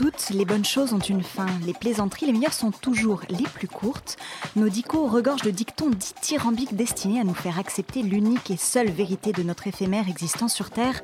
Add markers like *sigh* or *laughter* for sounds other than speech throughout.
Toutes les bonnes choses ont une fin. Les plaisanteries, les meilleures sont toujours les plus courtes. Nos dicos regorgent de dictons dithyrambiques destinés à nous faire accepter l'unique et seule vérité de notre éphémère existence sur Terre.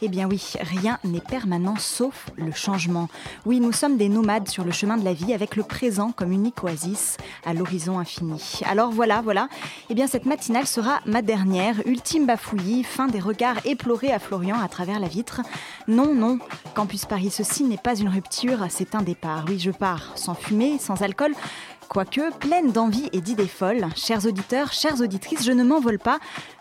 Eh bien oui, rien n'est permanent sauf le changement. Oui, nous sommes des nomades sur le chemin de la vie avec le présent comme unique oasis à l'horizon infini. Alors voilà, voilà. Eh bien cette matinale sera ma dernière, ultime bafouillis, fin des regards éplorés à Florian à travers la vitre. Non, non, Campus Paris, ceci n'est pas une rupture, c'est un départ. Oui, je pars, sans fumée, sans alcool. Quoique, pleine d'envie et d'idées folles, chers auditeurs, chères auditrices, je ne m'envole pas,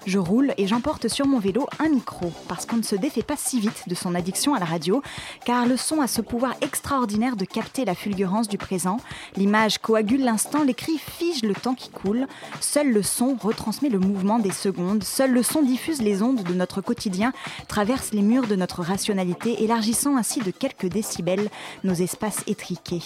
je roule et j'emporte sur mon vélo un micro, parce qu'on ne se défait pas si vite de son addiction à la radio, car le son a ce pouvoir extraordinaire de capter la fulgurance du présent, l'image coagule l'instant, les cris figent le temps qui coule, seul le son retransmet le mouvement des secondes, seul le son diffuse les ondes de notre quotidien, traverse les murs de notre rationalité, élargissant ainsi de quelques décibels nos espaces étriqués.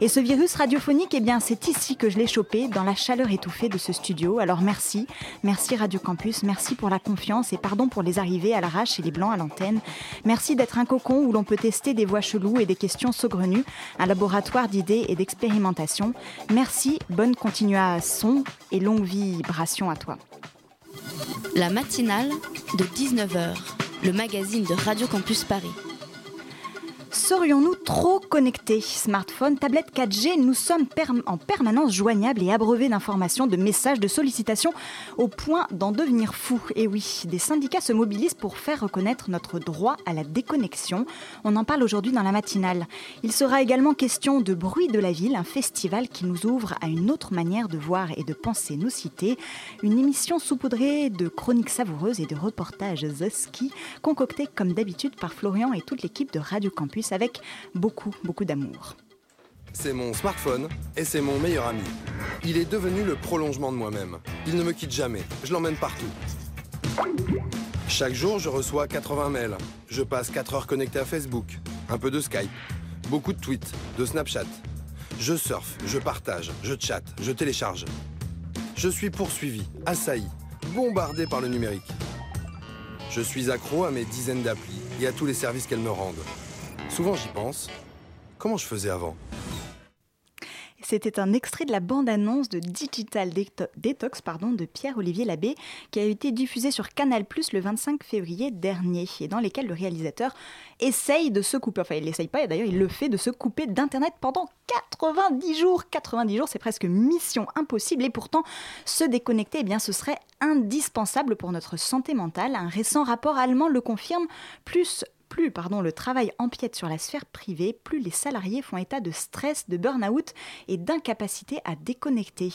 Et ce virus radiophonique, eh bien, c'est ici que je l'ai chopé, dans la chaleur étouffée de ce studio. Alors merci, merci Radio Campus, merci pour la confiance et pardon pour les arrivées à l'arrache et les blancs à l'antenne. Merci d'être un cocon où l'on peut tester des voix cheloues et des questions saugrenues, un laboratoire d'idées et d'expérimentation. Merci, bonne continuation et longue vibration à toi. La matinale de 19h, le magazine de Radio Campus Paris. Serions-nous trop connectés? Smartphone, tablette 4G, nous sommes en permanence joignables et abreuvés d'informations, de messages, de sollicitations, au point d'en devenir fous. Et oui, des syndicats se mobilisent pour faire reconnaître notre droit à la déconnexion. On en parle aujourd'hui dans la matinale. Il sera également question de Bruit de la ville, un festival qui nous ouvre à une autre manière de voir et de penser nos cités. Une émission saupoudrée de chroniques savoureuses et de reportages ski, concoctés comme d'habitude par Florian et toute l'équipe de Radio Campus avec beaucoup, beaucoup d'amour. C'est mon smartphone et c'est mon meilleur ami. Il est devenu le prolongement de moi-même. Il ne me quitte jamais. Je l'emmène partout. Chaque jour, je reçois 80 mails. Je passe 4 heures connecté à Facebook. Un peu de Skype. Beaucoup de tweets, de Snapchat. Je surfe, je partage, je chatte, je télécharge. Je suis poursuivi, assailli, bombardé par le numérique. Je suis accro à mes dizaines d'applis et à tous les services qu'elles me rendent. Souvent j'y pense. Comment je faisais avant? C'était un extrait de la bande-annonce de Digital Deto- Detox pardon, de Pierre-Olivier Labbé qui a été diffusé sur Canal Plus le 25 février dernier et dans lesquels le réalisateur essaye de se couper, enfin il l'essaye pas, et d'ailleurs il le fait, de se couper d'Internet pendant 90 jours. 90 jours, c'est presque mission impossible et pourtant se déconnecter, eh bien ce serait indispensable pour notre santé mentale. Un récent rapport allemand le confirme, plus plus pardon, le travail empiète sur la sphère privée, plus les salariés font état de stress, de burn-out et d'incapacité à déconnecter.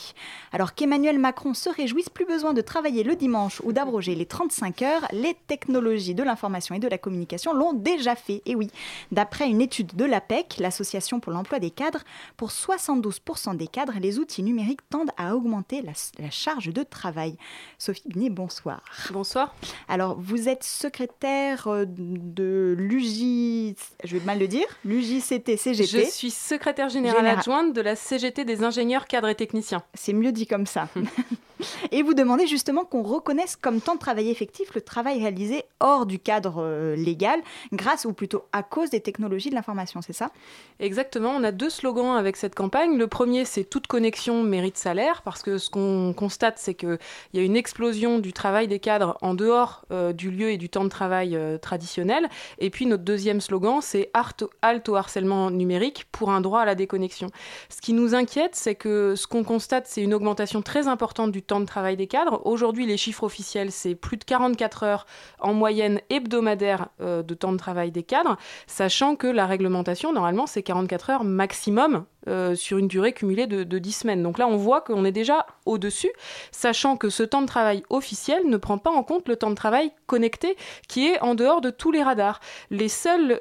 Alors qu'Emmanuel Macron se réjouisse, plus besoin de travailler le dimanche ou d'abroger les 35 heures, les technologies de l'information et de la communication l'ont déjà fait. Et oui, d'après une étude de l'APEC, l'Association pour l'emploi des cadres, pour 72% des cadres, les outils numériques tendent à augmenter la, la charge de travail. Sophie Binet, bonsoir. Bonsoir. Alors, vous êtes secrétaire euh, de l'UJ... Je vais mal le dire. L'UJCT-CGT. Je suis secrétaire générale Général. adjointe de la CGT des ingénieurs, cadres et techniciens. C'est mieux dit comme ça. *laughs* *laughs* Et vous demandez justement qu'on reconnaisse comme temps de travail effectif le travail réalisé hors du cadre euh, légal, grâce ou plutôt à cause des technologies de l'information, c'est ça? Exactement, on a deux slogans avec cette campagne. Le premier, c'est toute connexion mérite salaire, parce que ce qu'on constate, c'est qu'il y a une explosion du travail des cadres en dehors euh, du lieu et du temps de travail euh, traditionnel. Et puis notre deuxième slogan, c'est halte au harcèlement numérique pour un droit à la déconnexion. Ce qui nous inquiète, c'est que ce qu'on constate, c'est une augmentation très importante du temps de travail des cadres. Aujourd'hui, les chiffres officiels, c'est plus de 44 heures en moyenne hebdomadaire euh, de temps de travail des cadres, sachant que la réglementation, normalement, c'est 44 heures maximum sur une durée cumulée de, de 10 semaines. Donc là, on voit qu'on est déjà au-dessus, sachant que ce temps de travail officiel ne prend pas en compte le temps de travail connecté qui est en dehors de tous les radars. Les seuls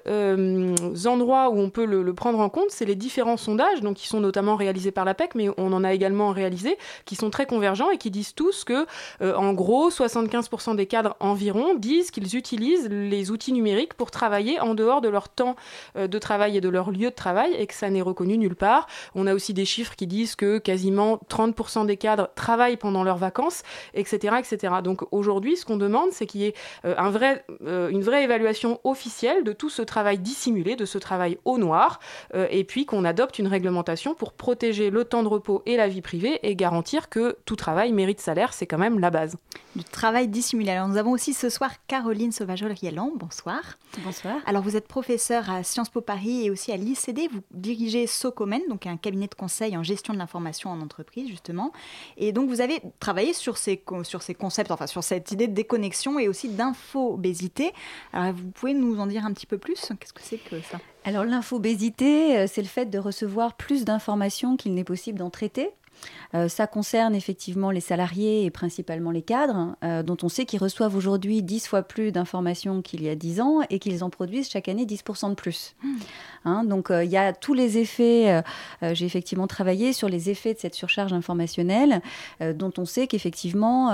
endroits où on peut le, prendre en compte, c'est les différents sondages, donc qui sont notamment réalisés par l'APEC, mais on en a également réalisé, qui sont très convergents et qui disent tous que, en gros, 75% des cadres environ disent qu'ils utilisent les outils numériques pour travailler en dehors de leur temps euh, de travail et de leur lieu de travail et que ça n'est reconnu nulle part. On a aussi des chiffres qui disent que quasiment 30% des cadres travaillent pendant leurs vacances, etc. etc. Donc aujourd'hui, ce qu'on demande, c'est qu'il y ait euh, un vrai, euh, une vraie évaluation officielle de tout ce travail dissimulé, de ce travail au noir, et puis qu'on adopte une réglementation pour protéger le temps de repos et la vie privée et garantir que tout travail mérite salaire, c'est quand même la base. Du travail dissimulé. Alors nous avons aussi ce soir Caroline Sauvajol-Rielan. Bonsoir. Bonsoir. Alors vous êtes professeure à Sciences Po Paris et aussi à l'ICD. Vous dirigez Socomen, donc un cabinet de conseil en gestion de l'information en entreprise justement. Et donc vous avez travaillé sur ces, sur ces concepts, enfin sur cette idée de déconnexion et aussi d'infobésité. Alors vous pouvez nous en dire un petit peu plus? Qu'est-ce que c'est que ça? Alors l'infobésité, euh, c'est le fait de recevoir plus d'informations qu'il n'est possible d'en traiter. Euh, ça concerne effectivement les salariés et principalement les cadres, euh, dont on sait qu'ils reçoivent aujourd'hui 10 fois plus d'informations qu'il y a 10 ans et qu'ils en produisent chaque année 10% de plus. Hmm. Hein, donc euh, il y a tous les effets, j'ai effectivement travaillé sur les effets de cette surcharge informationnelle, dont on sait qu'effectivement,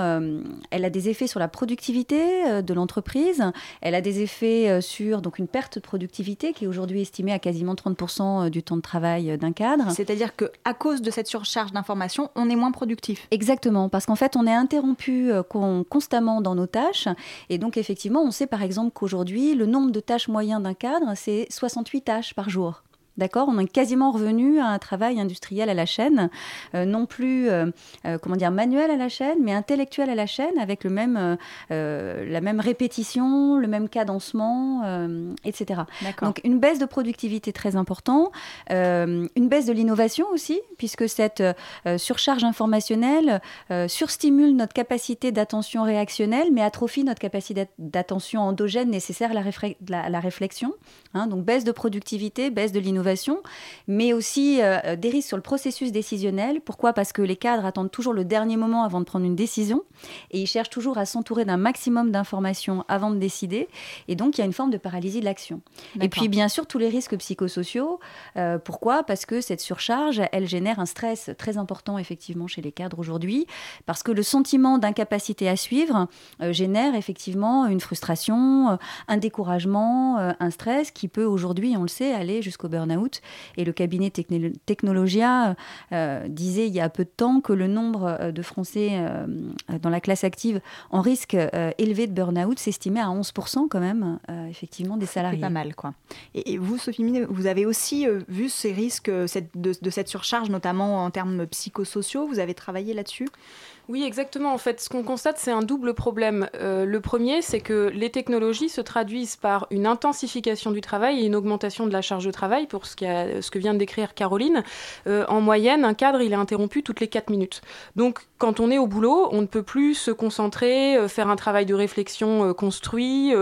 elle a des effets sur la productivité de l'entreprise, elle a des effets sur donc, une perte de productivité qui est aujourd'hui estimée à quasiment 30% du temps de travail d'un cadre. C'est-à-dire qu'à cause de cette surcharge d'informations, on est moins productif. Exactement, parce qu'en fait, on est interrompu euh, constamment dans nos tâches. Et donc, effectivement, on sait par exemple qu'aujourd'hui, le nombre de tâches moyennes d'un cadre, c'est 68 tâches par jour. D'accord? On est quasiment revenu à un travail industriel à la chaîne, euh, non plus euh, euh, comment dire manuel à la chaîne, mais intellectuel à la chaîne, avec le même, la même répétition, le même cadencement, etc. Donc une baisse de productivité très importante, une baisse de l'innovation aussi, puisque cette surcharge informationnelle surstimule notre capacité d'attention réactionnelle, mais atrophie notre capacité d'attention endogène nécessaire à la, réflexion. Hein. donc baisse de productivité, baisse de l'innovation mais aussi euh, des risques sur le processus décisionnel. Pourquoi? Parce que les cadres attendent toujours le dernier moment avant de prendre une décision et ils cherchent toujours à s'entourer d'un maximum d'informations avant de décider. Et donc, il y a une forme de paralysie de l'action. Et puis, bien sûr, tous les risques psychosociaux. Euh, pourquoi? Parce que cette surcharge, elle génère un stress très important, effectivement, chez les cadres aujourd'hui. Parce que le sentiment d'incapacité à suivre euh, génère effectivement une frustration, un découragement, un stress qui peut aujourd'hui, on le sait, aller jusqu'au burn-out et le cabinet Technologia euh, disait il y a peu de temps que le nombre euh, de Français euh, dans la classe active en risque élevé de burn-out s'estimait à 11% quand même, effectivement, des salariés. C'est pas mal, quoi. Et, vous, Sophie Mine, vous avez aussi vu ces risques cette, de, de cette surcharge, notamment en termes psychosociaux. Vous avez travaillé là-dessus? Oui, exactement. En fait, ce qu'on constate, c'est un double problème. Euh, le premier, c'est que les technologies se traduisent par une intensification du travail et une augmentation de la charge de travail, pour ce, que vient de décrire Caroline. Euh, en moyenne, un cadre, il est interrompu toutes les 4 minutes. Donc, quand on est au boulot, on ne peut plus se concentrer, euh, faire un travail de réflexion construit,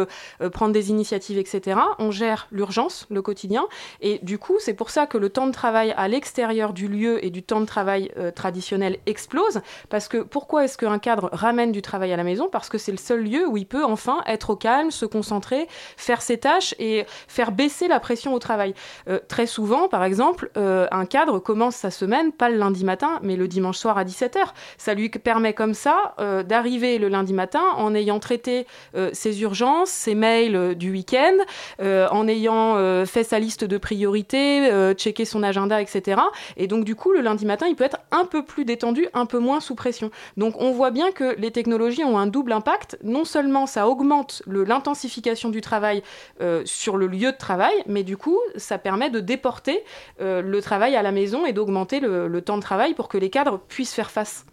prendre des initiatives, etc. On gère l'urgence, le quotidien. Et du coup, c'est pour ça que le temps de travail à l'extérieur du lieu et du temps de travail traditionnel explose, parce que pourquoi est-ce qu'un cadre ramène du travail à la maison? Parce que c'est le seul lieu où il peut enfin être au calme, se concentrer, faire ses tâches et faire baisser la pression au travail. Euh, très souvent, par exemple, euh, un cadre commence sa semaine pas le lundi matin, mais le dimanche soir à 17h. Ça lui permet comme ça euh, d'arriver le lundi matin en ayant traité ses urgences, ses mails du week-end, en ayant fait sa liste de priorités, checké son agenda, etc. Et donc du coup, le lundi matin, il peut être un peu plus détendu, un peu moins sous pression. Donc on voit bien que les technologies ont un double impact. Non seulement ça augmente l'intensification du travail euh, sur le lieu de travail, mais du coup ça permet de déporter euh, le travail à la maison et d'augmenter le, temps de travail pour que les cadres puissent faire face.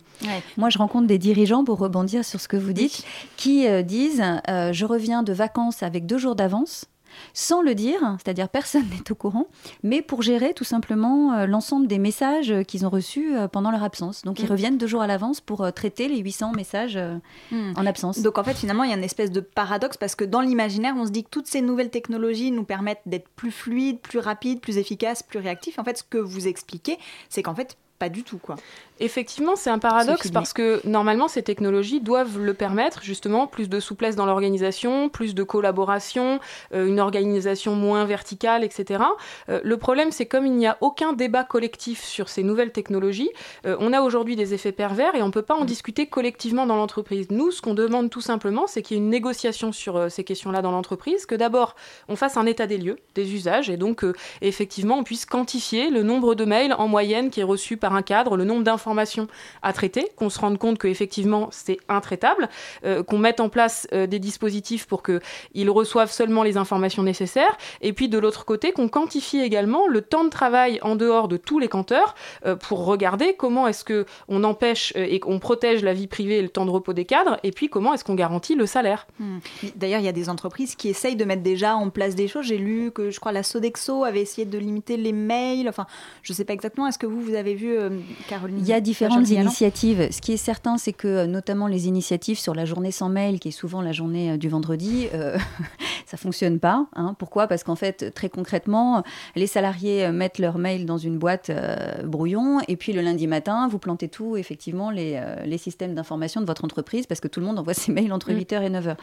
Moi, je rencontre des dirigeants, pour rebondir sur ce que vous dites, qui euh, disent Je reviens de vacances avec deux jours d'avance sans le dire, c'est-à-dire personne *laughs* n'est au courant, mais pour gérer tout simplement euh, l'ensemble des messages qu'ils ont reçus euh, pendant leur absence. Donc ils Mm. reviennent deux jours à l'avance pour euh, traiter les 800 messages euh, Mm. en absence. Donc en fait, finalement, il y a une espèce de paradoxe parce que dans l'imaginaire, on se dit que toutes ces nouvelles technologies nous permettent d'être plus fluides, plus rapides, plus efficaces, plus réactifs. En fait, ce que vous expliquez, c'est qu'en fait, pas du tout, quoi. Effectivement, c'est un paradoxe parce que normalement, ces technologies doivent le permettre, justement, plus de souplesse dans l'organisation, plus de collaboration, euh, une organisation moins verticale, etc. Euh, le problème, c'est comme il n'y a aucun débat collectif sur ces nouvelles technologies, euh, on a aujourd'hui des effets pervers et on ne peut pas en discuter collectivement dans l'entreprise. Nous, ce qu'on demande tout simplement, c'est qu'il y ait une négociation sur ces questions-là dans l'entreprise, que d'abord, on fasse un état des lieux, des usages, et donc, effectivement, on puisse quantifier le nombre de mails en moyenne qui est reçu par un cadre, le nombre d'informations à traiter, qu'on se rende compte qu'effectivement c'est intraitable, euh, qu'on mette en place euh, des dispositifs pour qu'ils reçoivent seulement les informations nécessaires, et puis de l'autre côté qu'on quantifie également le temps de travail en dehors de tous les canteurs euh, pour regarder comment est-ce que on empêche et qu'on protège la vie privée et le temps de repos des cadres, et puis comment est-ce qu'on garantit le salaire. Hmm. D'ailleurs, il y a des entreprises qui essayent de mettre déjà en place des choses. J'ai lu que je crois la Sodexo avait essayé de limiter les mails. Enfin, je ne sais pas exactement. Est-ce que vous, vous avez vu, euh, Caroline Il y a différentes initiatives. Ce qui est certain, c'est que euh, notamment les initiatives sur la journée sans mail, qui est souvent la journée euh, du vendredi, euh, *laughs* ça fonctionne pas. hein. Pourquoi? Parce qu'en fait, très concrètement, les salariés mettent leur mail dans une boîte euh, brouillon, et puis le lundi matin, vous plantez tout, effectivement, les, les systèmes d'information de votre entreprise, parce que tout le monde envoie *laughs* ses mails entre Mm. 8h et 9h.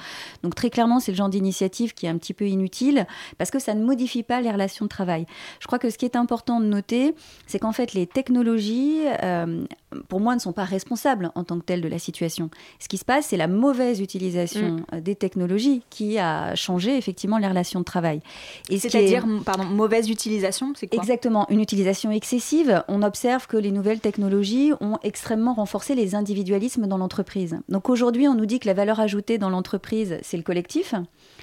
Donc très clairement, c'est le genre d'initiative qui est un petit peu inutile, parce que ça ne modifie pas les relations de travail. Je crois que ce qui est important de noter, c'est qu'en fait, les technologies, euh, pour moi, ne sont pas responsables en tant que telles de la situation. Ce qui se passe, c'est la mauvaise utilisation euh, des technologies qui a changé effectivement les relations de travail. Ce est- C'est-à-dire, pardon, mauvaise utilisation, c'est quoi? Exactement, une utilisation excessive. On observe que les nouvelles technologies ont extrêmement renforcé les individualismes dans l'entreprise. Donc aujourd'hui, on nous dit que la valeur ajoutée dans l'entreprise, c'est le collectif.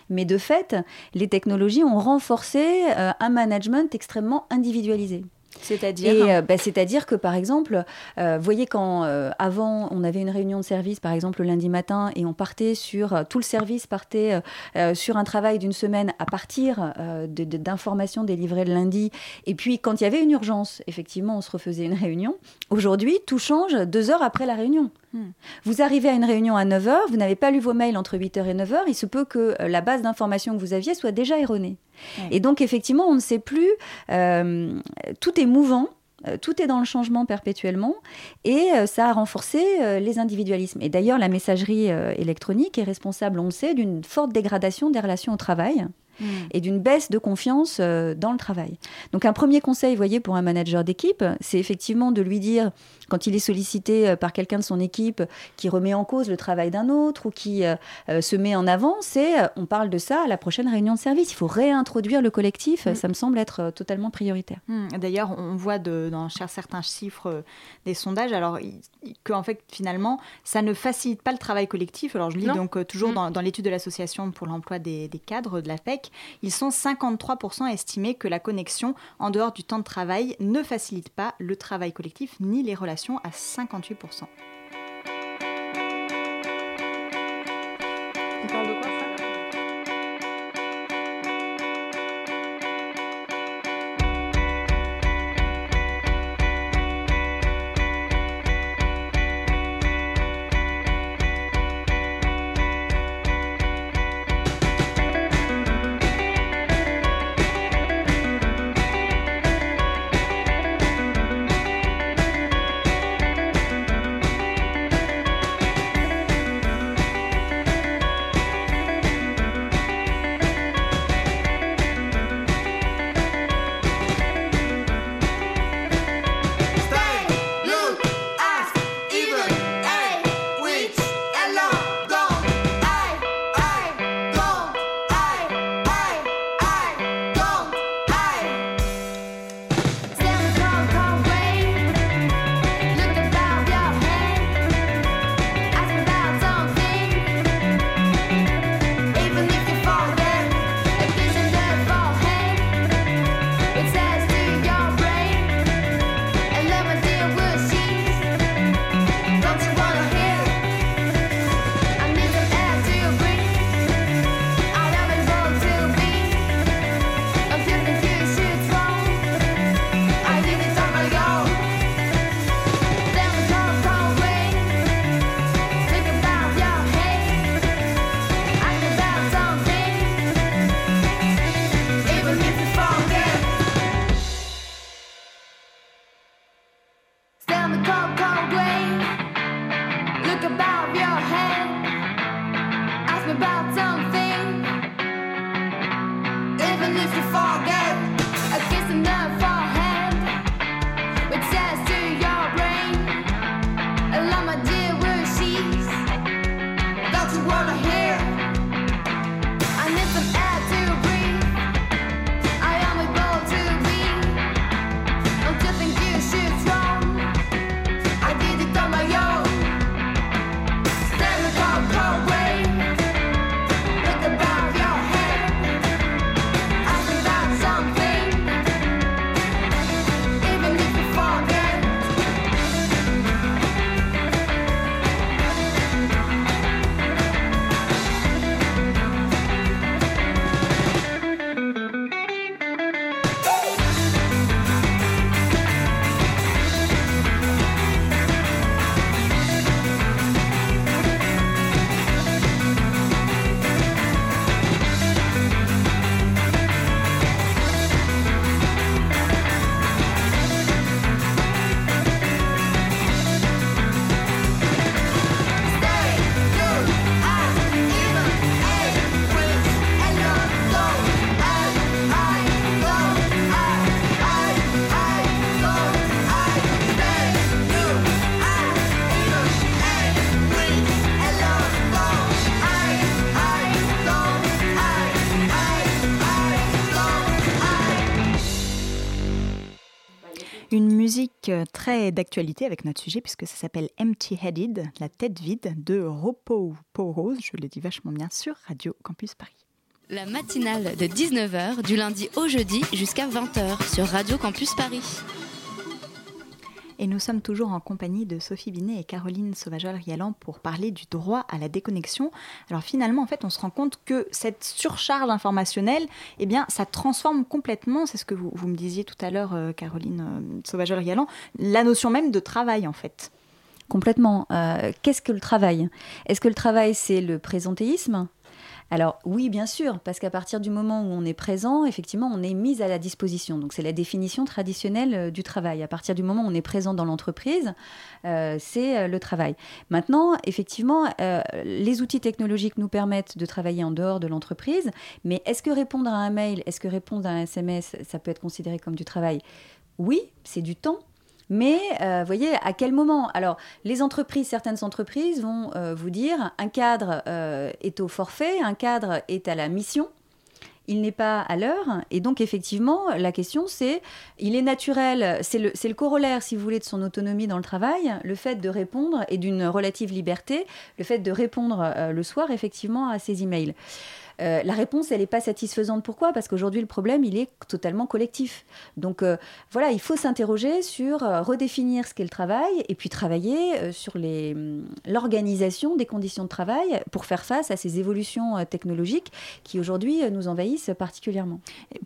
Mais de fait, les technologies ont renforcé euh, un management extrêmement individualisé. C'est-à-dire euh, bah, c'est-à-dire que par exemple, euh, vous voyez quand euh, avant on avait une réunion de service, par exemple le lundi matin, et on partait sur euh, tout le service partait euh, euh, sur un travail d'une semaine à partir euh, d'informations délivrées le lundi. Et puis quand il y avait une urgence, effectivement, on se refaisait une réunion. Aujourd'hui, tout change deux heures après la réunion. Hmm. Vous arrivez à une réunion à 9h, vous n'avez pas lu vos mails entre 8h et 9h, il se peut que euh, la base d'informations que vous aviez soit déjà erronée. Ouais. Et donc effectivement, on ne sait plus, euh, tout est mouvant. euh, Tout est dans le changement perpétuellement et euh, ça a renforcé les individualismes. Et d'ailleurs, la messagerie électronique est responsable, on le sait, d'une forte dégradation des relations au travail Et d'une baisse de confiance euh, dans le travail. Donc un premier conseil, vous voyez, pour un manager d'équipe, c'est effectivement de lui dire, quand il est sollicité euh, par quelqu'un de son équipe qui remet en cause le travail d'un autre ou qui euh, se met en avant, c'est, on parle de ça à la prochaine réunion de service. Il faut réintroduire le collectif, Mm. ça me semble être totalement prioritaire. Hmm. D'ailleurs, on voit de- dans certains chiffres des sondages, alors il- il- que en fait finalement, ça ne facilite pas le travail collectif. Alors je lis Non. donc euh, toujours Mm. dans, dans l'étude de l'association pour l'emploi des, des cadres de la PEC, ils sont 53% estimés que la connexion en dehors du temps de travail ne facilite pas le travail collectif ni les relations à 58%. Euh, très d'actualité avec notre sujet puisque ça s'appelle Empty Headed, la tête vide de Ropo Rose, je le dis vachement bien sur Radio Campus Paris. La matinale de 19h du lundi au jeudi jusqu'à 20h sur Radio Campus Paris. Et nous sommes toujours en compagnie de Sophie Binet et Caroline Sauvageol-Rialan pour parler du droit à la déconnexion. Alors finalement, en fait, on se rend compte que cette surcharge informationnelle, eh bien, ça transforme complètement, c'est ce que vous, me disiez tout à l'heure, euh, Caroline euh, Sauvageol-Rialan, la notion même de travail, en fait. Complètement. Euh, qu'est-ce que le travail? Est-ce que le travail, c'est le présentéisme? Alors oui, bien sûr, parce qu'à partir du moment où on est présent, effectivement, on est mis à la disposition. Donc c'est la définition traditionnelle euh, du travail. À partir du moment où on est présent dans l'entreprise, euh, c'est euh, le travail. Maintenant, effectivement, les outils technologiques nous permettent de travailler en dehors de l'entreprise, mais est-ce que répondre à un mail, est-ce que répondre à un SMS, ça peut être considéré comme du travail? Oui, c'est du temps, mais euh, voyez, à quel moment? Alors, les entreprises, certaines entreprises vont euh, vous dire un cadre euh, est au forfait, un cadre est à la mission. Il n'est pas à l'heure. Et donc, effectivement, la question, c'est il est naturel, c'est le, le, corollaire, si vous voulez, de son autonomie dans le travail, le fait de répondre et d'une relative liberté, le fait de répondre le soir, effectivement, à ses emails. Euh, la réponse, elle n'est pas satisfaisante. Pourquoi? Parce qu'aujourd'hui, le problème, il est totalement collectif. Donc euh, voilà, il faut s'interroger sur euh, redéfinir ce qu'est le travail et puis travailler sur mm, l'organisation des conditions de travail pour faire face à ces évolutions technologiques qui aujourd'hui nous envahissent particulièrement.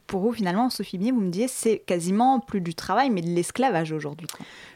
pour vous, finalement, Sophie Bier, vous me disiez, c'est quasiment plus du travail, mais de l'esclavage aujourd'hui.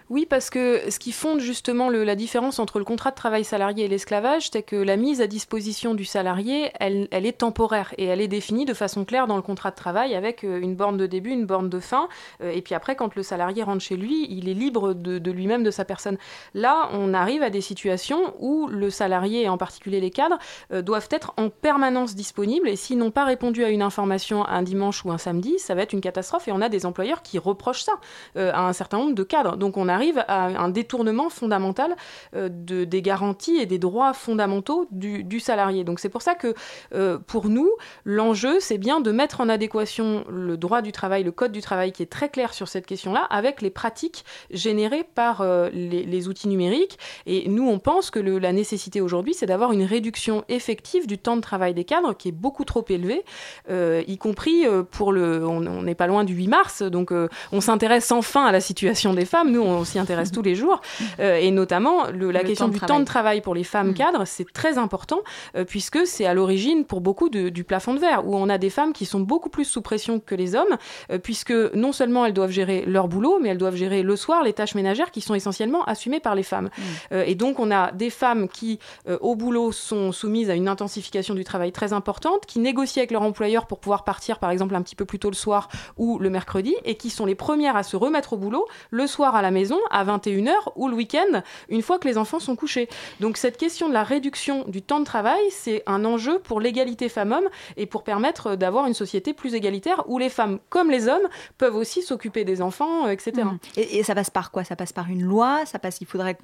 Oui, parce que ce qui fonde justement la différence entre le contrat de travail salarié et l'esclavage, c'est que la mise à disposition du salarié, elle, est temporaire et elle est définie de façon claire dans le contrat de travail avec euh, une borne de début, une borne de fin. Euh, et puis après, quand le salarié rentre chez lui, il est libre de, lui-même, de sa personne. Là, on arrive à des situations où le salarié, et en particulier les cadres, euh, doivent être en permanence disponibles. Et s'ils n'ont pas répondu à une information un dimanche ou un samedi, ça va être une catastrophe. Et on a des employeurs qui reprochent ça à un certain nombre de cadres. Donc on a arrive à un détournement fondamental euh, de, des garanties et des droits fondamentaux du, salarié. Donc c'est pour ça que euh, pour nous, l'enjeu, c'est bien de mettre en adéquation le droit du travail, le code du travail qui est très clair sur cette question-là, avec les pratiques générées par euh, les, outils numériques. Et nous, on pense que la nécessité aujourd'hui, c'est d'avoir une réduction effective du temps de travail des cadres qui est beaucoup trop élevé, y compris pour le... On n'est pas loin du 8 mars, donc on s'intéresse enfin à la situation des femmes. Nous, on, s'y intéresse tous les jours. Euh, et notamment, la question du temps de travail pour les femmes mm. cadres, c'est très important, euh, puisque c'est à l'origine pour beaucoup du plafond de verre, où on a des femmes qui sont beaucoup plus sous pression que les hommes, euh, puisque non seulement elles doivent gérer leur boulot, mais elles doivent gérer le soir les tâches ménagères qui sont essentiellement assumées par les femmes. Mm. et donc, on a des femmes qui, au boulot, sont soumises à une intensification du travail très importante, qui négocient avec leur employeur pour pouvoir partir, par exemple, un petit peu plus tôt le soir ou le mercredi, et qui sont les premières à se remettre au boulot le soir à la maison à 21h ou le week-end, une fois que les enfants sont couchés. Donc cette question de la réduction du temps de travail, c'est un enjeu pour l'égalité femmes-hommes et pour permettre d'avoir une société plus égalitaire où les femmes comme les hommes peuvent aussi s'occuper des enfants, euh, etc. Mmh. Et, et, ça passe par quoi? Ça passe par une loi? Ça passe, il faudrait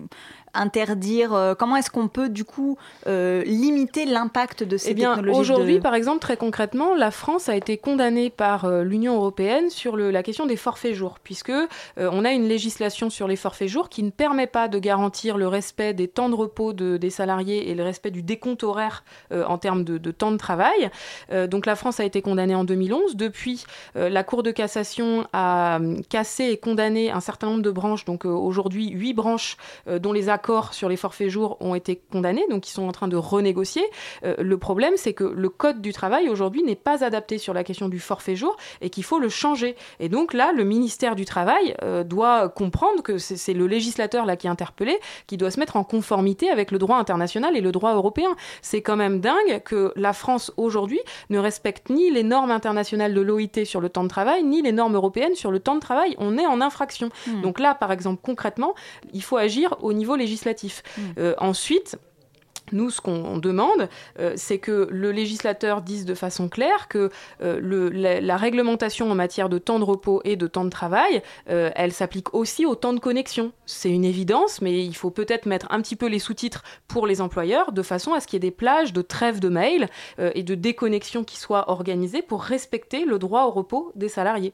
interdire. Euh, comment est-ce qu'on peut du coup euh, limiter l'impact de ces eh bien, technologies Aujourd'hui, de... par exemple, très concrètement, la France a été condamnée par euh, l'Union européenne sur le, la question des forfaits jours, puisque on a une législation sur les forfaits jours qui ne permet pas de garantir le respect des temps de repos de, des salariés et le respect du décompte horaire euh, en termes de, temps de travail. donc la France a été condamnée en 2011. Depuis, la Cour de cassation a cassé et condamné un certain nombre de branches, donc aujourd'hui huit branches dont les accords sur les forfaits jours ont été condamnés, donc ils sont en train de renégocier. le problème, c'est que le Code du travail aujourd'hui n'est pas adapté sur la question du forfait jour et qu'il faut le changer. Et donc là, le ministère du Travail euh, doit comprendre que c'est le législateur là qui est interpellé, qui doit se mettre en conformité avec le droit international et le droit européen. C'est quand même dingue que la France aujourd'hui ne respecte ni les normes internationales de l'OIT sur le temps de travail, ni les normes européennes sur le temps de travail. On est en infraction. Mmh. Donc là, par exemple, concrètement, il faut agir au niveau législatif. Mmh. Euh, ensuite, nous, ce qu'on demande, euh, c'est que le législateur dise de façon claire que euh, la, réglementation en matière de temps de repos et de temps de travail, euh, elle s'applique aussi au temps de connexion. C'est une évidence, mais il faut peut-être mettre un petit peu les sous-titres pour les employeurs, de façon à ce qu'il y ait des plages de trêve de mail et de déconnexion qui soient organisées pour respecter le droit au repos des salariés.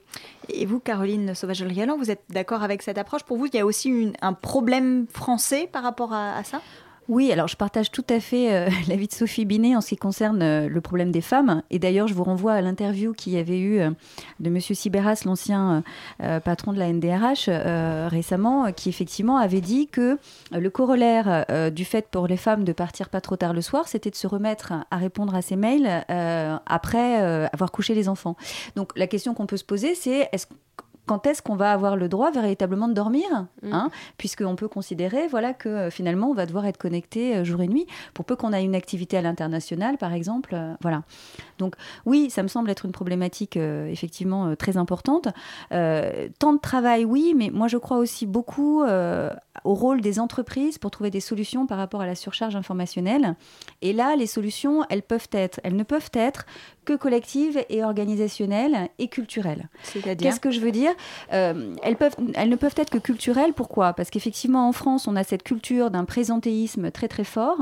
Et vous, Caroline Sauvage-Rialan, vous êtes d'accord avec cette approche? Pour vous, il y a aussi un problème français par rapport à ça? Oui, alors je partage tout à fait euh, *laughs* l'avis de Sophie Binet en ce qui concerne euh, le problème des femmes. Et d'ailleurs, je vous renvoie à l'interview qu'il y avait eu euh, de M. Sibéras, l'ancien patron de la NDRH, récemment, qui effectivement avait dit que le corollaire du fait pour les femmes de partir pas trop tard le soir, c'était de se remettre à répondre à ces mails après avoir couché les enfants. Donc la question qu'on peut se poser, c'est est-ce quand est-ce qu'on va avoir le droit véritablement de dormir mmh. hein, Puisqu'on peut considérer voilà, que euh, finalement, on va devoir être connecté euh, jour et nuit, pour peu qu'on ait une activité à l'international, par exemple. Euh, voilà. Donc oui, ça me semble être une problématique effectivement très importante. Temps de travail, oui, mais moi je crois aussi beaucoup au rôle des entreprises pour trouver des solutions par rapport à la surcharge informationnelle. Et là, les solutions, elles peuvent être, elles ne peuvent être que collectives et organisationnelles et culturelles. Qu'est-ce que je veux dire? Euh, elles, peuvent, elles ne peuvent être que culturelles. Pourquoi? Parce qu'effectivement, en France, on a cette culture d'un présentéisme très très fort.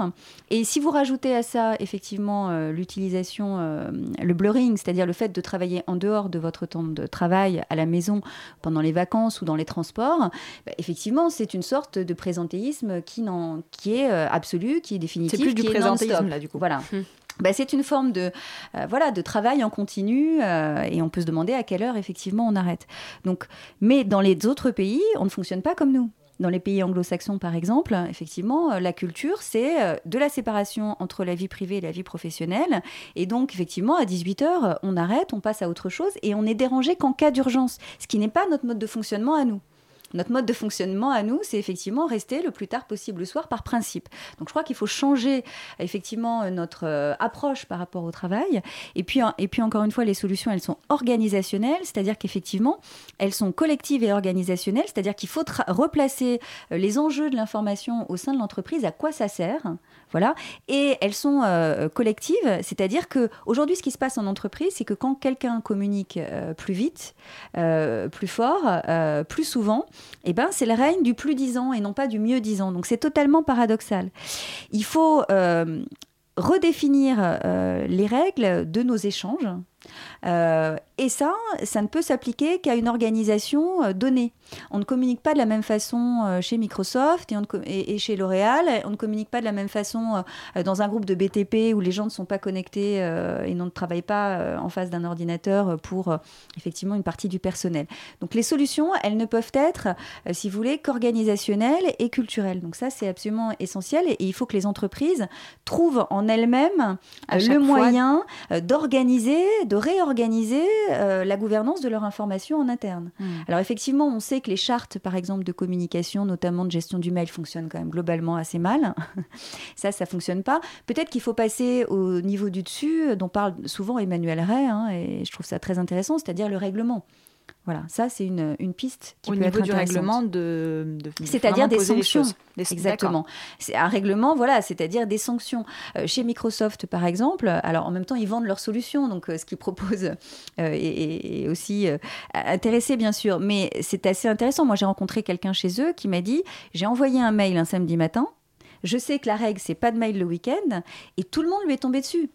Et si vous rajoutez à ça, effectivement, euh, l'utilisation, euh, le blurring, c'est-à-dire le fait de travailler en dehors de votre temps de travail à la maison pendant les vacances ou dans les transports, bah, effectivement, c'est une sorte de présentéisme qui, qui est absolu, qui est définitif. C'est plus du présentéisme, là, du coup. Voilà. Hum. Bah, c'est une forme de, euh, voilà, de travail en continu euh, et on peut se demander à quelle heure effectivement on arrête. Donc, mais dans les autres pays, on ne fonctionne pas comme nous. Dans les pays anglo-saxons, par exemple, effectivement, la culture, c'est de la séparation entre la vie privée et la vie professionnelle. Et donc, effectivement, à 18h, on arrête, on passe à autre chose et on est dérangé qu'en cas d'urgence, ce qui n'est pas notre mode de fonctionnement à nous. Notre mode de fonctionnement à nous, c'est effectivement rester le plus tard possible le soir par principe. Donc je crois qu'il faut changer effectivement notre euh, approche par rapport au travail. Et puis, et puis encore une fois, les solutions, elles sont organisationnelles, c'est-à-dire qu'effectivement, elles sont collectives et organisationnelles, c'est-à-dire qu'il faut replacer euh, les enjeux de l'information au sein de l'entreprise, à quoi ça sert. Voilà. Et elles sont euh, collectives, c'est-à-dire que aujourd'hui, ce qui se passe en entreprise, c'est que quand quelqu'un communique plus vite, plus fort, plus souvent, eh ben, c'est le règne du plus disant et non pas du mieux disant. Donc c'est totalement paradoxal. Il faut euh, redéfinir euh, les règles de nos échanges. Euh, et ça, ça ne peut s'appliquer qu'à une organisation euh, donnée. On ne communique pas de la même façon euh, chez Microsoft et, on et, et chez L'Oréal. On ne communique pas de la même façon dans un groupe de BTP où les gens ne sont pas connectés et ne travaillent pas en face d'un ordinateur pour effectivement une partie du personnel. Donc les solutions, elles ne peuvent être, si vous voulez, qu'organisationnelles et culturelles. Donc ça, c'est absolument essentiel et, et, il faut que les entreprises trouvent en elles-mêmes le moyen d'organiser, de réorganiser euh, la gouvernance de leur information en interne. Mmh. Alors effectivement, on sait que les chartes, par exemple, de communication, notamment de gestion du mail, fonctionnent quand même globalement assez mal. *laughs* ça, ça fonctionne pas. Peut-être qu'il faut passer au niveau du dessus, dont parle souvent Emmanuel Ray, hein, et je trouve ça très intéressant, c'est-à-dire le règlement. Voilà, ça c'est une, une piste qui Au peut niveau être du règlement de, C'est-à-dire des sanctions. Des- Exactement. C'est un règlement, voilà, c'est-à-dire des sanctions. Euh, chez Microsoft, par exemple, alors en même temps, ils vendent leurs solutions, donc euh, ce qu'ils proposent euh, est, est- aussi intéressé, bien sûr. Mais c'est assez intéressant. Moi, j'ai rencontré quelqu'un chez eux qui m'a dit j'ai envoyé un mail un samedi matin. Je sais que la règle, c'est pas de mail le week-end, et tout le monde lui est tombé dessus.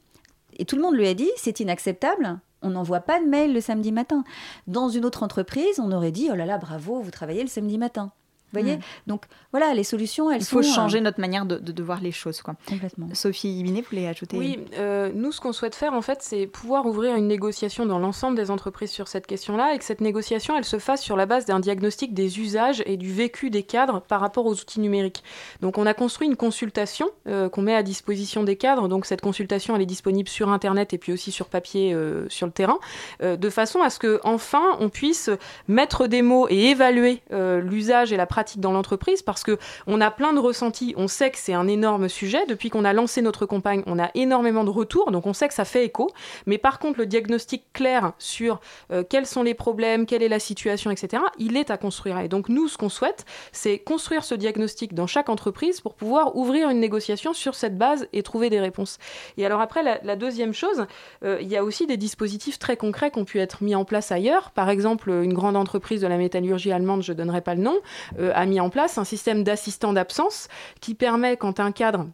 Et tout le monde lui a dit c'est inacceptable. On n'envoie pas de mail le samedi matin. Dans une autre entreprise, on aurait dit oh là là, bravo, vous travaillez le samedi matin. Vous voyez Hmm. Donc voilà, les solutions, elles Il faut sont, euh, changer notre manière de, de- de voir les choses. Quoi. Complètement. Sophie Binet, vous voulez ajouter Oui, euh, nous, ce qu'on souhaite faire, en fait, c'est pouvoir ouvrir une négociation dans l'ensemble des entreprises sur cette question-là et que cette négociation, elle se fasse sur la base d'un diagnostic des usages et du vécu des cadres par rapport aux outils numériques. Donc, on a construit une consultation euh, qu'on met à disposition des cadres. Donc, cette consultation, elle est disponible sur Internet et puis aussi sur papier euh, sur le terrain, euh, de façon à ce que, enfin, on puisse mettre des mots et évaluer euh, l'usage et la pratique dans l'entreprise parce que on a plein de ressentis. On sait que c'est un énorme sujet. Depuis qu'on a lancé notre campagne, on a énormément de retours, donc on sait que ça fait écho. Mais par contre, le diagnostic clair sur euh, quels sont les problèmes, quelle est la situation, etc., il est à construire. Et donc nous, ce qu'on souhaite, c'est construire ce diagnostic dans chaque entreprise pour pouvoir ouvrir une négociation sur cette base et trouver des réponses. Et alors après, la, deuxième chose, euh, il y a aussi des dispositifs très concrets qui ont pu être mis en place ailleurs. Par exemple, une grande entreprise de la métallurgie allemande, je donnerai pas le nom, euh, a mis en place un système d'assistant d'absence qui permet, quand un cadre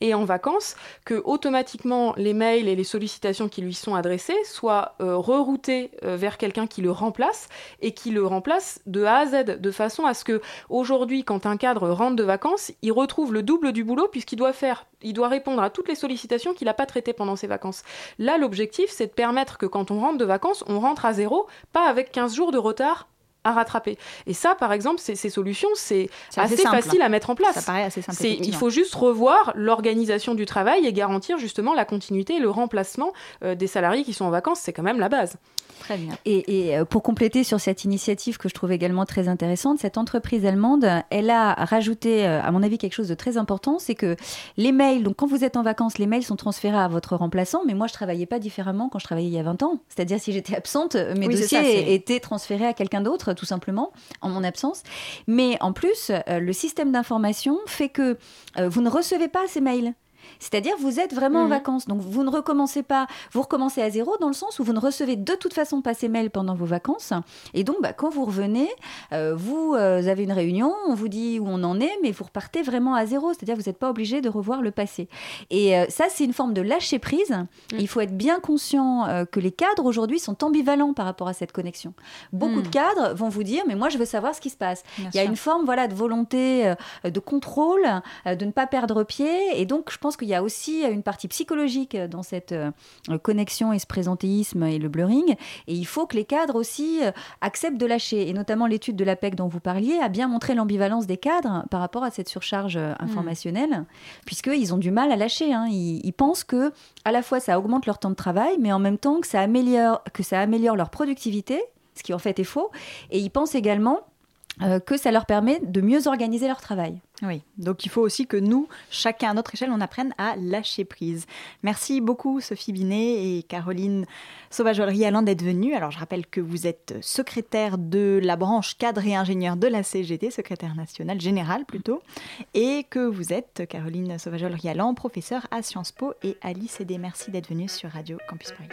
est en vacances, que automatiquement les mails et les sollicitations qui lui sont adressées soient euh, reroutés euh, vers quelqu'un qui le remplace et qui le remplace de A à Z, de façon à ce que aujourd'hui, quand un cadre rentre de vacances, il retrouve le double du boulot puisqu'il doit faire, il doit répondre à toutes les sollicitations qu'il n'a pas traitées pendant ses vacances. Là, l'objectif, c'est de permettre que quand on rentre de vacances, on rentre à zéro, pas avec 15 jours de retard à rattraper. Et ça, par exemple, ces, ces solutions, c'est assez assez, simple. facile à mettre en place. Ça paraît assez simple. Il faut juste revoir l'organisation du travail et garantir justement la continuité et le remplacement euh, des salariés qui sont en vacances. C'est quand même la base. Très bien. Et, et, euh, pour compléter sur cette initiative que je trouve également très intéressante, cette entreprise allemande, elle a rajouté, euh, à mon avis, quelque chose de très important, c'est que les mails, donc quand vous êtes en vacances, les mails sont transférés à votre remplaçant, mais moi je travaillais pas différemment quand je travaillais il y a 20 ans. C'est-à-dire si j'étais absente, mes Oui, dossiers ça, étaient transférés à quelqu'un d'autre, tout simplement, en mon absence. Mais en plus, euh, le système d'information fait que euh, vous ne recevez pas ces mails. C'est-à-dire, vous êtes vraiment en Mhm. vacances. Donc, vous ne recommencez pas, vous recommencez à zéro dans le sens où vous ne recevez de toute façon pas ces mails pendant vos vacances. Et donc, bah, quand vous revenez, euh, vous euh, avez une réunion, on vous dit où on en est, mais vous repartez vraiment à zéro. C'est-à-dire, vous n'êtes pas obligé de revoir le passé. Et euh, ça, c'est une forme de lâcher prise. Il faut être bien conscient que les cadres aujourd'hui sont ambivalents par rapport à cette connexion. Beaucoup Mhm. de cadres vont vous dire, mais moi, je veux savoir ce qui se passe. Bien Il y a sûr. une forme voilà, de volonté de contrôle, de ne pas perdre pied. Et donc, je pense qu'il y a aussi une partie psychologique euh, dans cette euh, connexion et ce présentéisme et le blurring. Et il faut que les cadres aussi euh, acceptent de lâcher. Et notamment, l'étude de l'APEC dont vous parliez a bien montré l'ambivalence des cadres par rapport à cette surcharge euh, informationnelle, puisqu'ils ont du mal à lâcher. hein. Ils, ils pensent que, à la fois, ça augmente leur temps de travail, mais en même temps que ça améliore, que ça améliore leur productivité, ce qui en fait est faux. Et ils pensent également euh, que ça leur permet de mieux organiser leur travail. Oui, donc il faut aussi que nous, chacun à notre échelle, on apprenne à lâcher prise. Merci beaucoup Sophie Binet et Caroline Sauvageollerie-Alland d'être venues. Alors je rappelle que vous êtes secrétaire de la branche cadre et ingénieur de la CGT, secrétaire nationale générale plutôt, et que vous êtes, Caroline Sauvageollerie-Alland, professeure à Sciences Po et à l'ICD. Merci d'être venue sur Radio Campus Paris.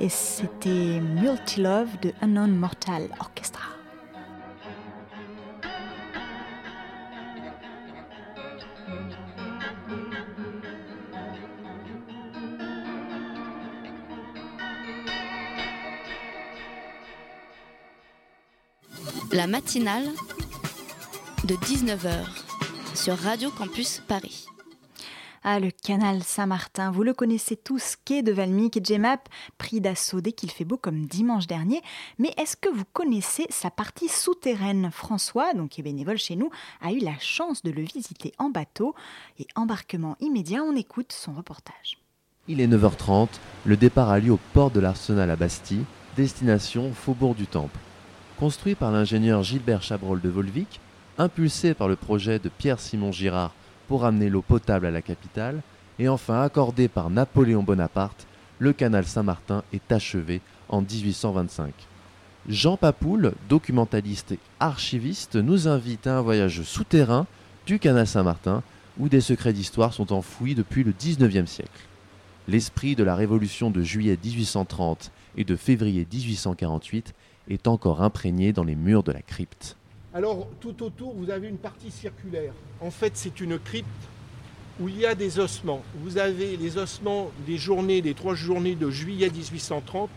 Et c'était Multilove de Unknown Mortal Orchestra. La matinale de 19h sur Radio Campus Paris. Ah, le canal Saint-Martin, vous le connaissez tous, quai de Valmy, et Gemap, pris d'assaut dès qu'il fait beau comme dimanche dernier. Mais est-ce que vous connaissez sa partie souterraine? François, donc qui est bénévole chez nous, a eu la chance de le visiter en bateau. Et embarquement immédiat, on écoute son reportage. Il est 9h30, le départ a lieu au port de l'Arsenal à Bastille, destination Faubourg du Temple. Construit par l'ingénieur Gilbert Chabrol de Volvic, impulsé par le projet de Pierre-Simon Girard pour amener l'eau potable à la capitale, et enfin accordé par Napoléon Bonaparte, le canal Saint-Martin est achevé en 1825. Jean Papoul, documentaliste et archiviste, nous invite à un voyage souterrain du canal Saint-Martin, où des secrets d'histoire sont enfouis depuis le 19e siècle. L'esprit de la révolution de juillet 1830 et de février 1848 est encore imprégné dans les murs de la crypte. Alors tout autour, vous avez une partie circulaire. En fait, c'est une crypte où il y a des ossements. Vous avez les ossements des journées, des trois journées de juillet 1830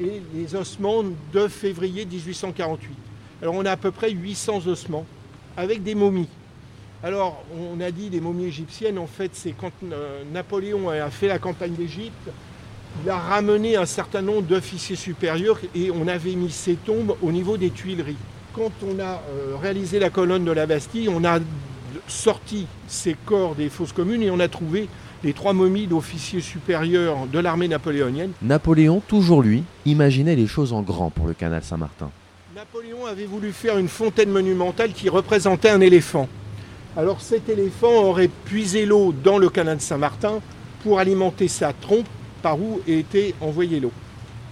et les ossements de février 1848. Alors on a à peu près 800 ossements avec des momies. Alors on a dit des momies égyptiennes, en fait c'est quand euh, Napoléon a fait la campagne d'Égypte, il a ramené un certain nombre d'officiers supérieurs et on avait mis ces tombes au niveau des Tuileries quand on a euh, réalisé la colonne de la Bastille, on a sorti ces corps des fosses communes et on a trouvé les trois momies d'officiers supérieurs de l'armée napoléonienne. Napoléon, toujours lui, imaginait les choses en grand pour le canal Saint-Martin. Napoléon avait voulu faire une fontaine monumentale qui représentait un éléphant. Alors cet éléphant aurait puisé l'eau dans le canal Saint-Martin pour alimenter sa trompe par où était envoyée l'eau.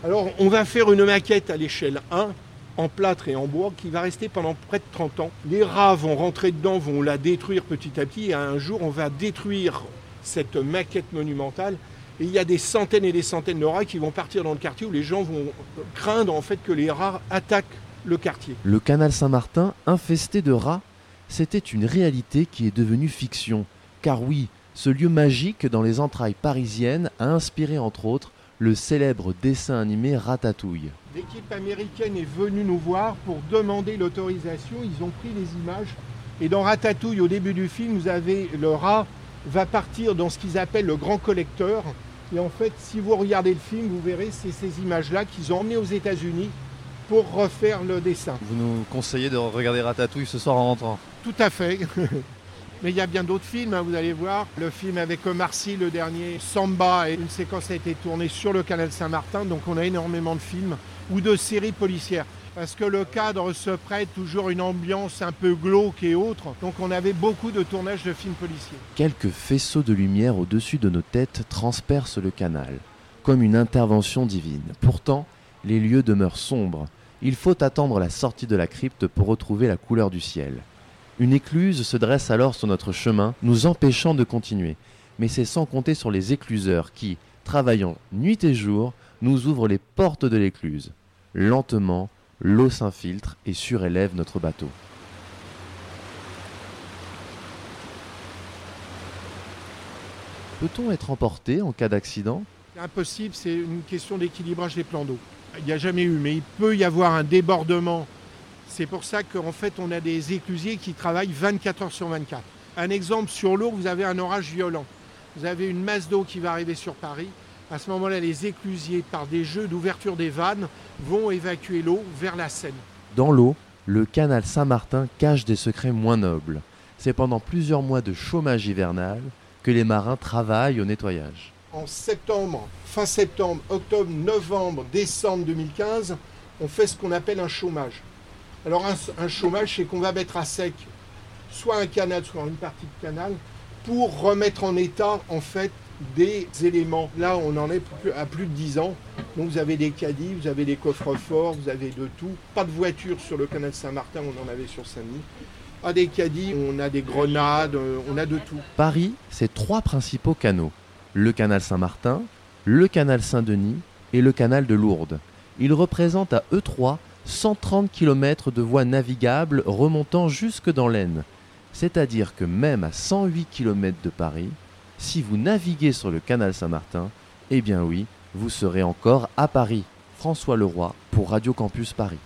Alors on va faire une maquette à l'échelle 1 en plâtre et en bois qui va rester pendant près de 30 ans. Les rats vont rentrer dedans, vont la détruire petit à petit et un jour on va détruire cette maquette monumentale et il y a des centaines et des centaines de rats qui vont partir dans le quartier où les gens vont craindre en fait que les rats attaquent le quartier. Le canal Saint-Martin, infesté de rats, c'était une réalité qui est devenue fiction. Car oui, ce lieu magique dans les entrailles parisiennes a inspiré entre autres le célèbre dessin animé Ratatouille. L'équipe américaine est venue nous voir pour demander l'autorisation. Ils ont pris les images. Et dans Ratatouille, au début du film, vous avez le rat va partir dans ce qu'ils appellent le grand collecteur. Et en fait, si vous regardez le film, vous verrez, c'est ces images-là qu'ils ont emmenées aux États-Unis pour refaire le dessin. Vous nous conseillez de regarder Ratatouille ce soir en rentrant? Tout à fait. *laughs* Mais il y a bien d'autres films, hein, vous allez voir. Le film avec Omar le dernier, Samba, et une séquence a été tournée sur le canal Saint-Martin, donc on a énormément de films ou de séries policières. Parce que le cadre se prête toujours une ambiance un peu glauque et autre, donc on avait beaucoup de tournages de films policiers. Quelques faisceaux de lumière au-dessus de nos têtes transpercent le canal, comme une intervention divine. Pourtant, les lieux demeurent sombres, il faut attendre la sortie de la crypte pour retrouver la couleur du ciel. Une écluse se dresse alors sur notre chemin, nous empêchant de continuer. Mais c'est sans compter sur les écluseurs qui, travaillant nuit et jour, nous ouvrent les portes de l'écluse. Lentement, l'eau s'infiltre et surélève notre bateau. Peut-on être emporté en cas d'accident? Impossible, c'est une question d'équilibrage des plans d'eau. Il n'y a jamais eu, mais il peut y avoir un débordement. C'est pour ça qu'en fait, on a des éclusiers qui travaillent 24 heures sur 24. Un exemple, sur l'eau, vous avez un orage violent. Vous avez une masse d'eau qui va arriver sur Paris. À ce moment-là, les éclusiers, par des jeux d'ouverture des vannes, vont évacuer l'eau vers la Seine. Dans l'eau, le canal Saint-Martin cache des secrets moins nobles. C'est pendant plusieurs mois de chômage hivernal que les marins travaillent au nettoyage. En septembre, fin septembre, octobre, novembre, décembre 2015, on fait ce qu'on appelle un chômage. Alors un, chômage, c'est qu'on va mettre à sec soit un canal, soit une partie de canal, pour remettre en état en fait des éléments. Là, on en est à plus de 10 ans. Donc vous avez des caddies, vous avez des coffres forts, vous avez de tout. Pas de voiture sur le canal Saint-Martin, on en avait sur Saint-Denis. Pas des caddies, on a des grenades, euh, on a de tout. Paris, c'est trois principaux canaux. Le canal Saint-Martin, le canal Saint-Denis et le canal de Lourdes. Ils représentent à eux trois 130 km de voies navigables remontant jusque dans l'Aisne. C'est-à-dire que même à 108 km de Paris, si vous naviguez sur le canal Saint-Martin, eh bien oui, vous serez encore à Paris. François Leroy pour Radio Campus Paris.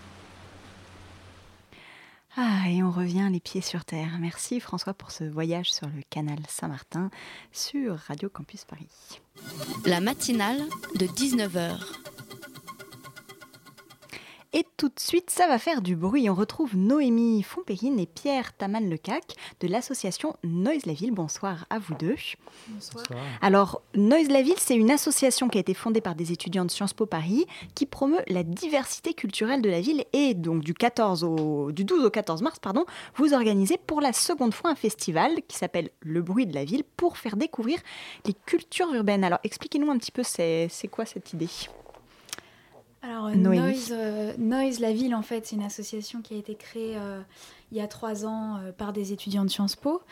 Ah, et on revient les pieds sur terre. Merci François pour ce voyage sur le canal Saint-Martin sur Radio Campus Paris. La matinale de 19h. Et tout de suite, ça va faire du bruit. On retrouve Noémie Fontpérine et Pierre Taman-Lecac de l'association Noise la Ville. Bonsoir à vous deux. Bonsoir. Alors, Noise la Ville, c'est une association qui a été fondée par des étudiants de Sciences Po Paris qui promeut la diversité culturelle de la ville. Et donc, du, 14 au, du 12 au 14 mars, pardon, vous organisez pour la seconde fois un festival qui s'appelle Le bruit de la ville pour faire découvrir les cultures urbaines. Alors, expliquez-nous un petit peu, c'est c'est quoi cette idée? Alors, euh. Noise, euh, Noise la ville, en fait, c'est une association qui a été créée euh, il y a trois ans euh, par des étudiants de Sciences Po.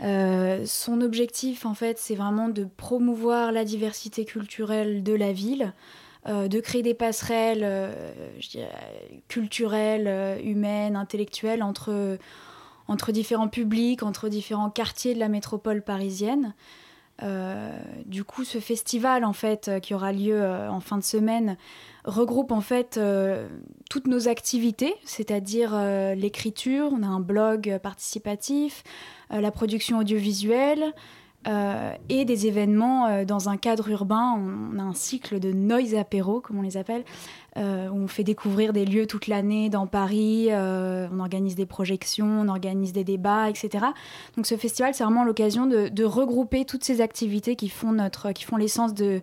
Son objectif, en fait, c'est vraiment de promouvoir la diversité culturelle de la ville, de créer des passerelles je dirais, culturelles, humaines, intellectuelles entre, entre différents publics, entre différents quartiers de la métropole parisienne. Euh, du coup, ce festival, en fait, euh, qui aura lieu euh, en fin de semaine, regroupe en fait toutes nos activités, c'est-à-dire l'écriture, on a un blog participatif, la production audiovisuelle euh, et des événements euh, dans un cadre urbain. On, a un cycle de noise apéro, comme on les appelle, euh, où on fait découvrir des lieux toute l'année dans Paris, on organise des projections, on organise des débats, etc. Donc ce festival, c'est vraiment l'occasion de, de regrouper toutes ces activités qui font, notre, qui font l'essence de,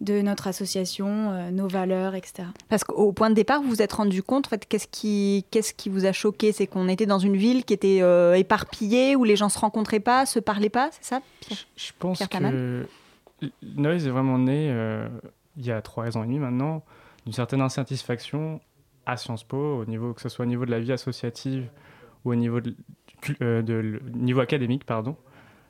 de notre association, euh, nos valeurs, etc. Parce qu'au point de départ, vous vous êtes rendu compte, en fait, qu'est-ce qui, qu'est-ce qui vous a choqué? C'est qu'on était dans une ville qui était euh, éparpillée, où les gens se rencontraient pas, se parlaient pas, c'est ça Pierre? Je pense Pierre que Noise est vraiment né euh, il y a trois ans et demi maintenant d'une certaine insatisfaction à Sciences Po, au niveau, que ce soit au niveau de la vie associative ou au niveau, de, euh, niveau académique, pardon,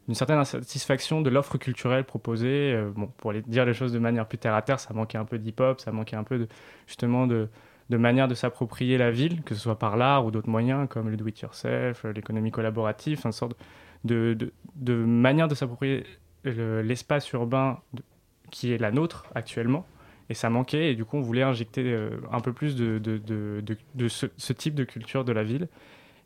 d'une certaine insatisfaction de l'offre culturelle proposée. Euh, bon, pour les, dire les choses de manière plus terre à terre, ça manquait un peu d'hip-hop, ça manquait un peu de, justement de, manière de s'approprier la ville, que ce soit par l'art ou d'autres moyens comme le do-it-yourself, l'économie collaborative, une sorte de, manière de s'approprier le- l'espace urbain qui est la nôtre actuellement. Et ça manquait, et du coup, on voulait injecter euh, un peu plus de, ce type de culture de la ville.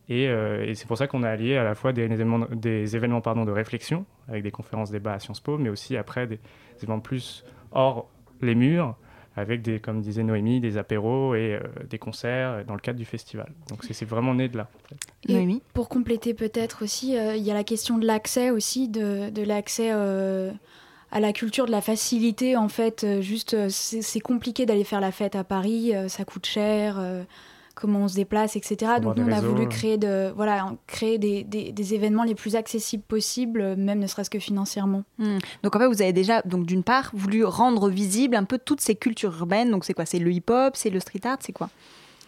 Et, euh, et c'est pour ça qu'on a allié à la fois des événements, des événements pardon, de réflexion, avec des conférences débats à Sciences Po, mais aussi après des, des événements plus hors les murs, avec des, comme disait Noémie, des apéros et euh, des concerts dans le cadre du festival. Donc c'est vraiment né de là. en fait. Et pour compléter peut-être aussi, euh, il y a la question de l'accès aussi, de, de l'accès euh, à la culture, de la facilité en fait. juste, c'est compliqué d'aller faire la fête à Paris, ça coûte cher. Comment on se déplace, etc. Donc nous, on a réseaux, voulu ouais. créer, de, voilà, créer des, des- des événements les plus accessibles possibles, même ne serait-ce que financièrement. Hmm. Donc en fait, vous avez déjà, donc d'une part, voulu rendre visible un peu toutes ces cultures urbaines. Donc c'est quoi? C'est le hip-hop, c'est le street art, c'est quoi?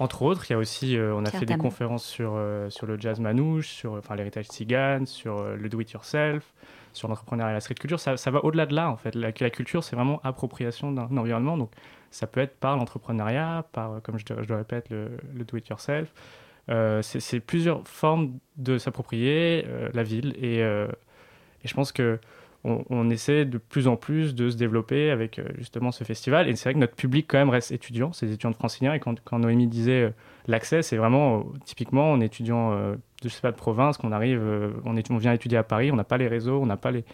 Entre autres, il y a aussi, euh, on a fait des conférences sur, euh, sur le jazz manouche, sur enfin, l'héritage tzigane, sur euh, le do-it-yourself, sur l'entrepreneuriat et la street culture. Ça, ça va au-delà de là, en fait. La, la culture, c'est vraiment appropriation d'un environnement. Donc, ça peut être par l'entrepreneuriat, par, euh, comme je, je le répète, le, do-it-yourself. Euh, c'est plusieurs formes de s'approprier euh, la ville. Et, je pense que on, essaie de plus en plus de se développer avec justement ce festival. Et c'est vrai que notre public quand même reste étudiant, c'est des étudiants de franciliens. Et quand, quand Noémie disait l'accès, c'est vraiment typiquement en étudiant de, je sais pas, de province qu'on arrive, on, est- on vient étudier à Paris, on n'a pas les réseaux, on n'a pas les,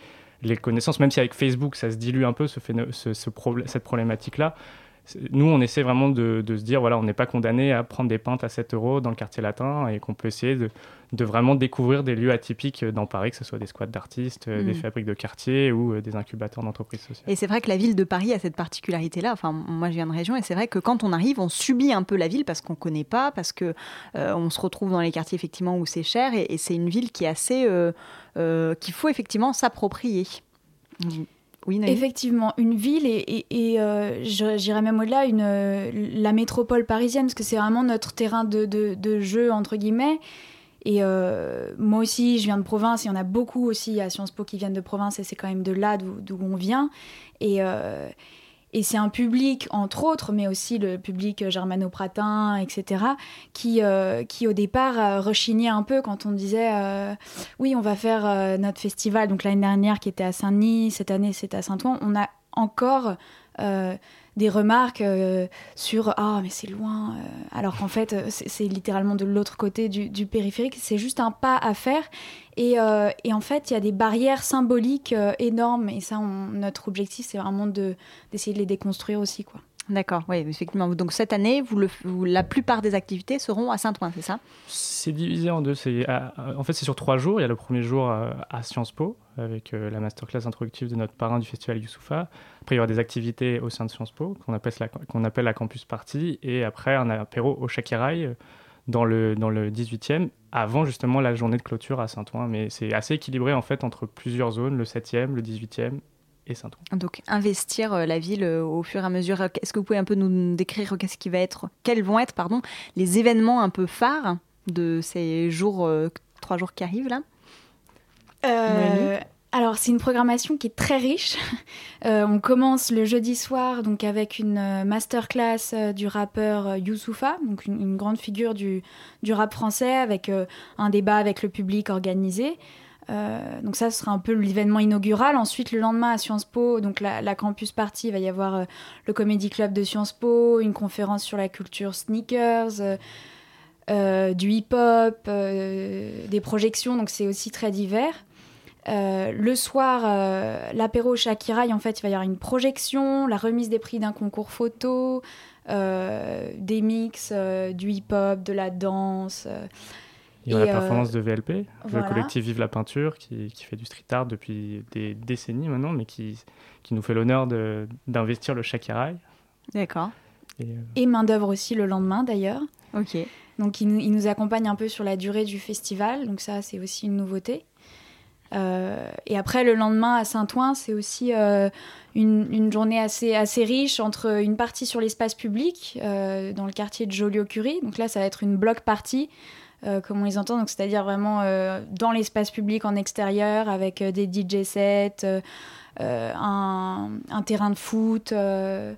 les connaissances, même si avec Facebook ça se dilue un peu ce, ce, ce problè- cette problématique-là. C'est- Nous, on essaie vraiment de, de se dire, voilà, on n'est pas condamné à prendre des pintes à 7 euros dans le quartier latin et qu'on peut essayer de, de vraiment découvrir des lieux atypiques dans Paris, que ce soit des squats d'artistes, euh, des Mm. fabriques de quartier ou euh, des incubateurs d'entreprises sociales. Et c'est vrai que la ville de Paris a cette particularité-là. Enfin, moi, je viens de région, et c'est vrai que quand on arrive, on subit un peu la ville parce qu'on connaît pas, parce que euh, on se retrouve dans les quartiers effectivement où c'est cher, et, et c'est une ville qui est assez, euh, euh, qu'il faut effectivement s'approprier. Effectivement, une ville et, et, euh, j'irais même au-delà, la métropole parisienne, parce que c'est vraiment notre terrain de, jeu, entre guillemets. Et euh, moi aussi, je viens de province, il y en a beaucoup aussi à Sciences Po qui viennent de province, et c'est quand même de là d'où on vient. Et, euh, et c'est un public, entre autres, mais aussi le public germano-pratin, etc., qui, euh, qui au départ euh, rechignait un peu quand on disait euh, oui, on va faire euh, notre festival. Donc l'année dernière qui était à Saint-Denis, cette année c'était à Saint-Ouen. On a encore euh, des remarques euh, sur ah mais c'est loin, euh, alors qu'en fait euh, c'est littéralement de l'autre côté du, périphérique. C'est juste un pas à faire. Et, et en fait, il y a des barrières symboliques énormes. Et ça, notre objectif, c'est vraiment de- d'essayer de les déconstruire aussi. Quoi. D'accord, oui, effectivement. Donc cette année, la plupart des activités seront à Saint-Ouen, c'est ça? C'est divisé en deux. À- en fait, c'est sur trois jours. Il y a le premier jour euh, à Sciences Po, avec euh, la masterclass introductive de notre parrain du festival Youssoufa. Après, il y aura des activités au sein de Sciences Po, qu'on appelle la, campus party. Et après, un apéro au Shakiraï, euh, dans le, dans le 18e, avant justement la journée de clôture à Saint-Ouen. Mais c'est assez équilibré, en fait, entre plusieurs zones, le 7e, le 18e et Saint-Ouen. Donc investir euh, la ville euh, au fur et à mesure. Est-ce que vous pouvez un peu nous décrire qu'est-ce qui va être, quels vont être, pardon, les événements un peu phares de ces jours, euh, trois jours qui arrivent là? Euh, alors, c'est une programmation qui est très riche. *laughs* Euh, on commence le jeudi soir donc avec une euh, masterclass euh, du rappeur euh, Youssoupha, donc une, une grande figure du, du rap français, avec euh, un débat avec le public organisé. Euh, donc ça, sera un peu l'événement inaugural. Ensuite, le lendemain à Sciences Po, donc la, campus party, il va y avoir euh, le Comedy Club de Sciences Po, une conférence sur la culture sneakers, euh, du hip-hop, des projections. Donc c'est aussi très divers. Le soir, l'apéro Shakiraï, en fait, il va y avoir une projection, la remise des prix d'un concours photo, des mix, du hip-hop, de la danse. Il y et, la euh, performance de VLP, voilà. le collectif Vive la peinture, qui, qui fait du street art depuis des décennies maintenant, mais qui, qui nous fait l'honneur de- d'investir le Shakiraï. D'accord. Et, euh, et main-d'œuvre aussi le lendemain d'ailleurs. Ok. Donc il nous, il nous accompagne un peu sur la durée du festival, donc ça c'est aussi une nouveauté. Euh, et après le lendemain à Saint-Ouen, c'est aussi euh, une, une journée assez, assez riche entre une partie sur l'espace public euh, dans le quartier de Joliot-Curie. Donc là ça va être une block party. Euh, comme on les entend, donc c'est-à-dire vraiment euh, dans l'espace public en extérieur avec euh, des DJ sets, euh, euh, un, un terrain de foot, euh,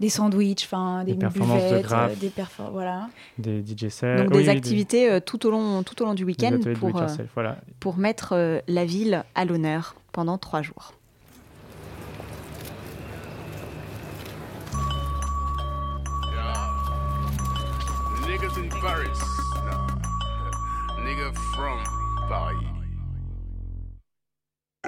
des sandwichs, enfin des, Des performances de graphes. euh, des perfor- voilà. des DJ sets. Donc oui, des activités tout, au long, tout au long du week-end pour, do it euh, yourself, voilà. pour mettre euh, la ville à l'honneur pendant trois jours. Niggas in Paris. from value.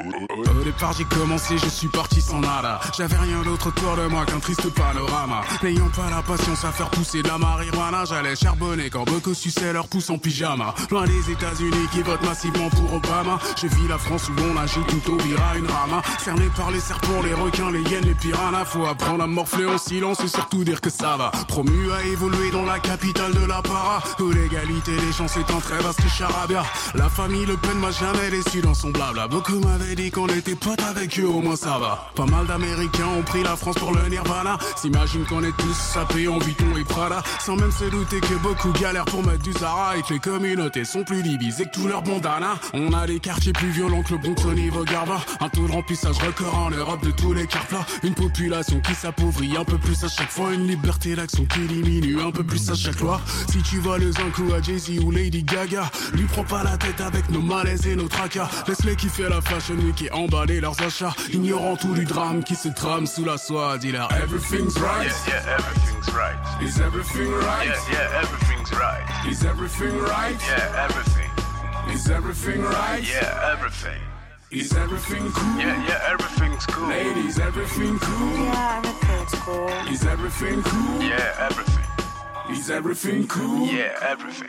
Au départ j'ai commencé, je suis parti sans nada. J'avais rien d'autre autour de moi qu'un triste panorama. N'ayant pas la patience à faire pousser de la marijuana. J'allais charbonner quand beaucoup suçaient leur pouce en pyjama. Loin des états unis qui votent massivement pour Obama. Je vis la France où on agit tout au vira une rama. Cerné par les serpents, les requins, les hyènes, les piranhas. Faut apprendre à morfler en silence et surtout dire que ça va. Promu à évoluer dans la capitale de la para. Où l'égalité des chances est un très vaste charabia. La famille Le Pen m'a jamais déçu dans son blabla. Beaucoup m'avaient avait dit qu'on était potes avec eux, au moins ça va. Pas mal d'Américains ont pris la France pour le Nirvana. S'imagine qu'on est tous sapés en Vuitton et Prada. Sans même se douter que beaucoup galèrent pour mettre du Zara et que les communautés sont plus divisées que tous leurs bandanas. On a des quartiers plus violents que le Bronx au niveau Garba. Un taux de remplissage record en Europe de tous les plats. Une population qui s'appauvrit un peu plus à chaque fois. Une liberté d'action qui diminue un peu plus à chaque loi. Si tu vois le coup à Jay-Z ou Lady Gaga, lui prends pas la tête avec nos malaises et nos tracas. Laisse-les kiffer la fashion et emballer leurs achats. Ignorant tout du drame qui se trame sous la soie. Dis-leur everything's right. Yeah, yeah, everything's right. Is everything right? Yeah, yeah, everything's right. Is everything right? Yeah, everything. Is everything right? Yeah, everything. Is everything cool? Yeah, yeah, everything's cool. Ladies, everything cool? Yeah, everything's cool. Is everything cool? Yeah, everything. Is everything cool? Yeah, everything.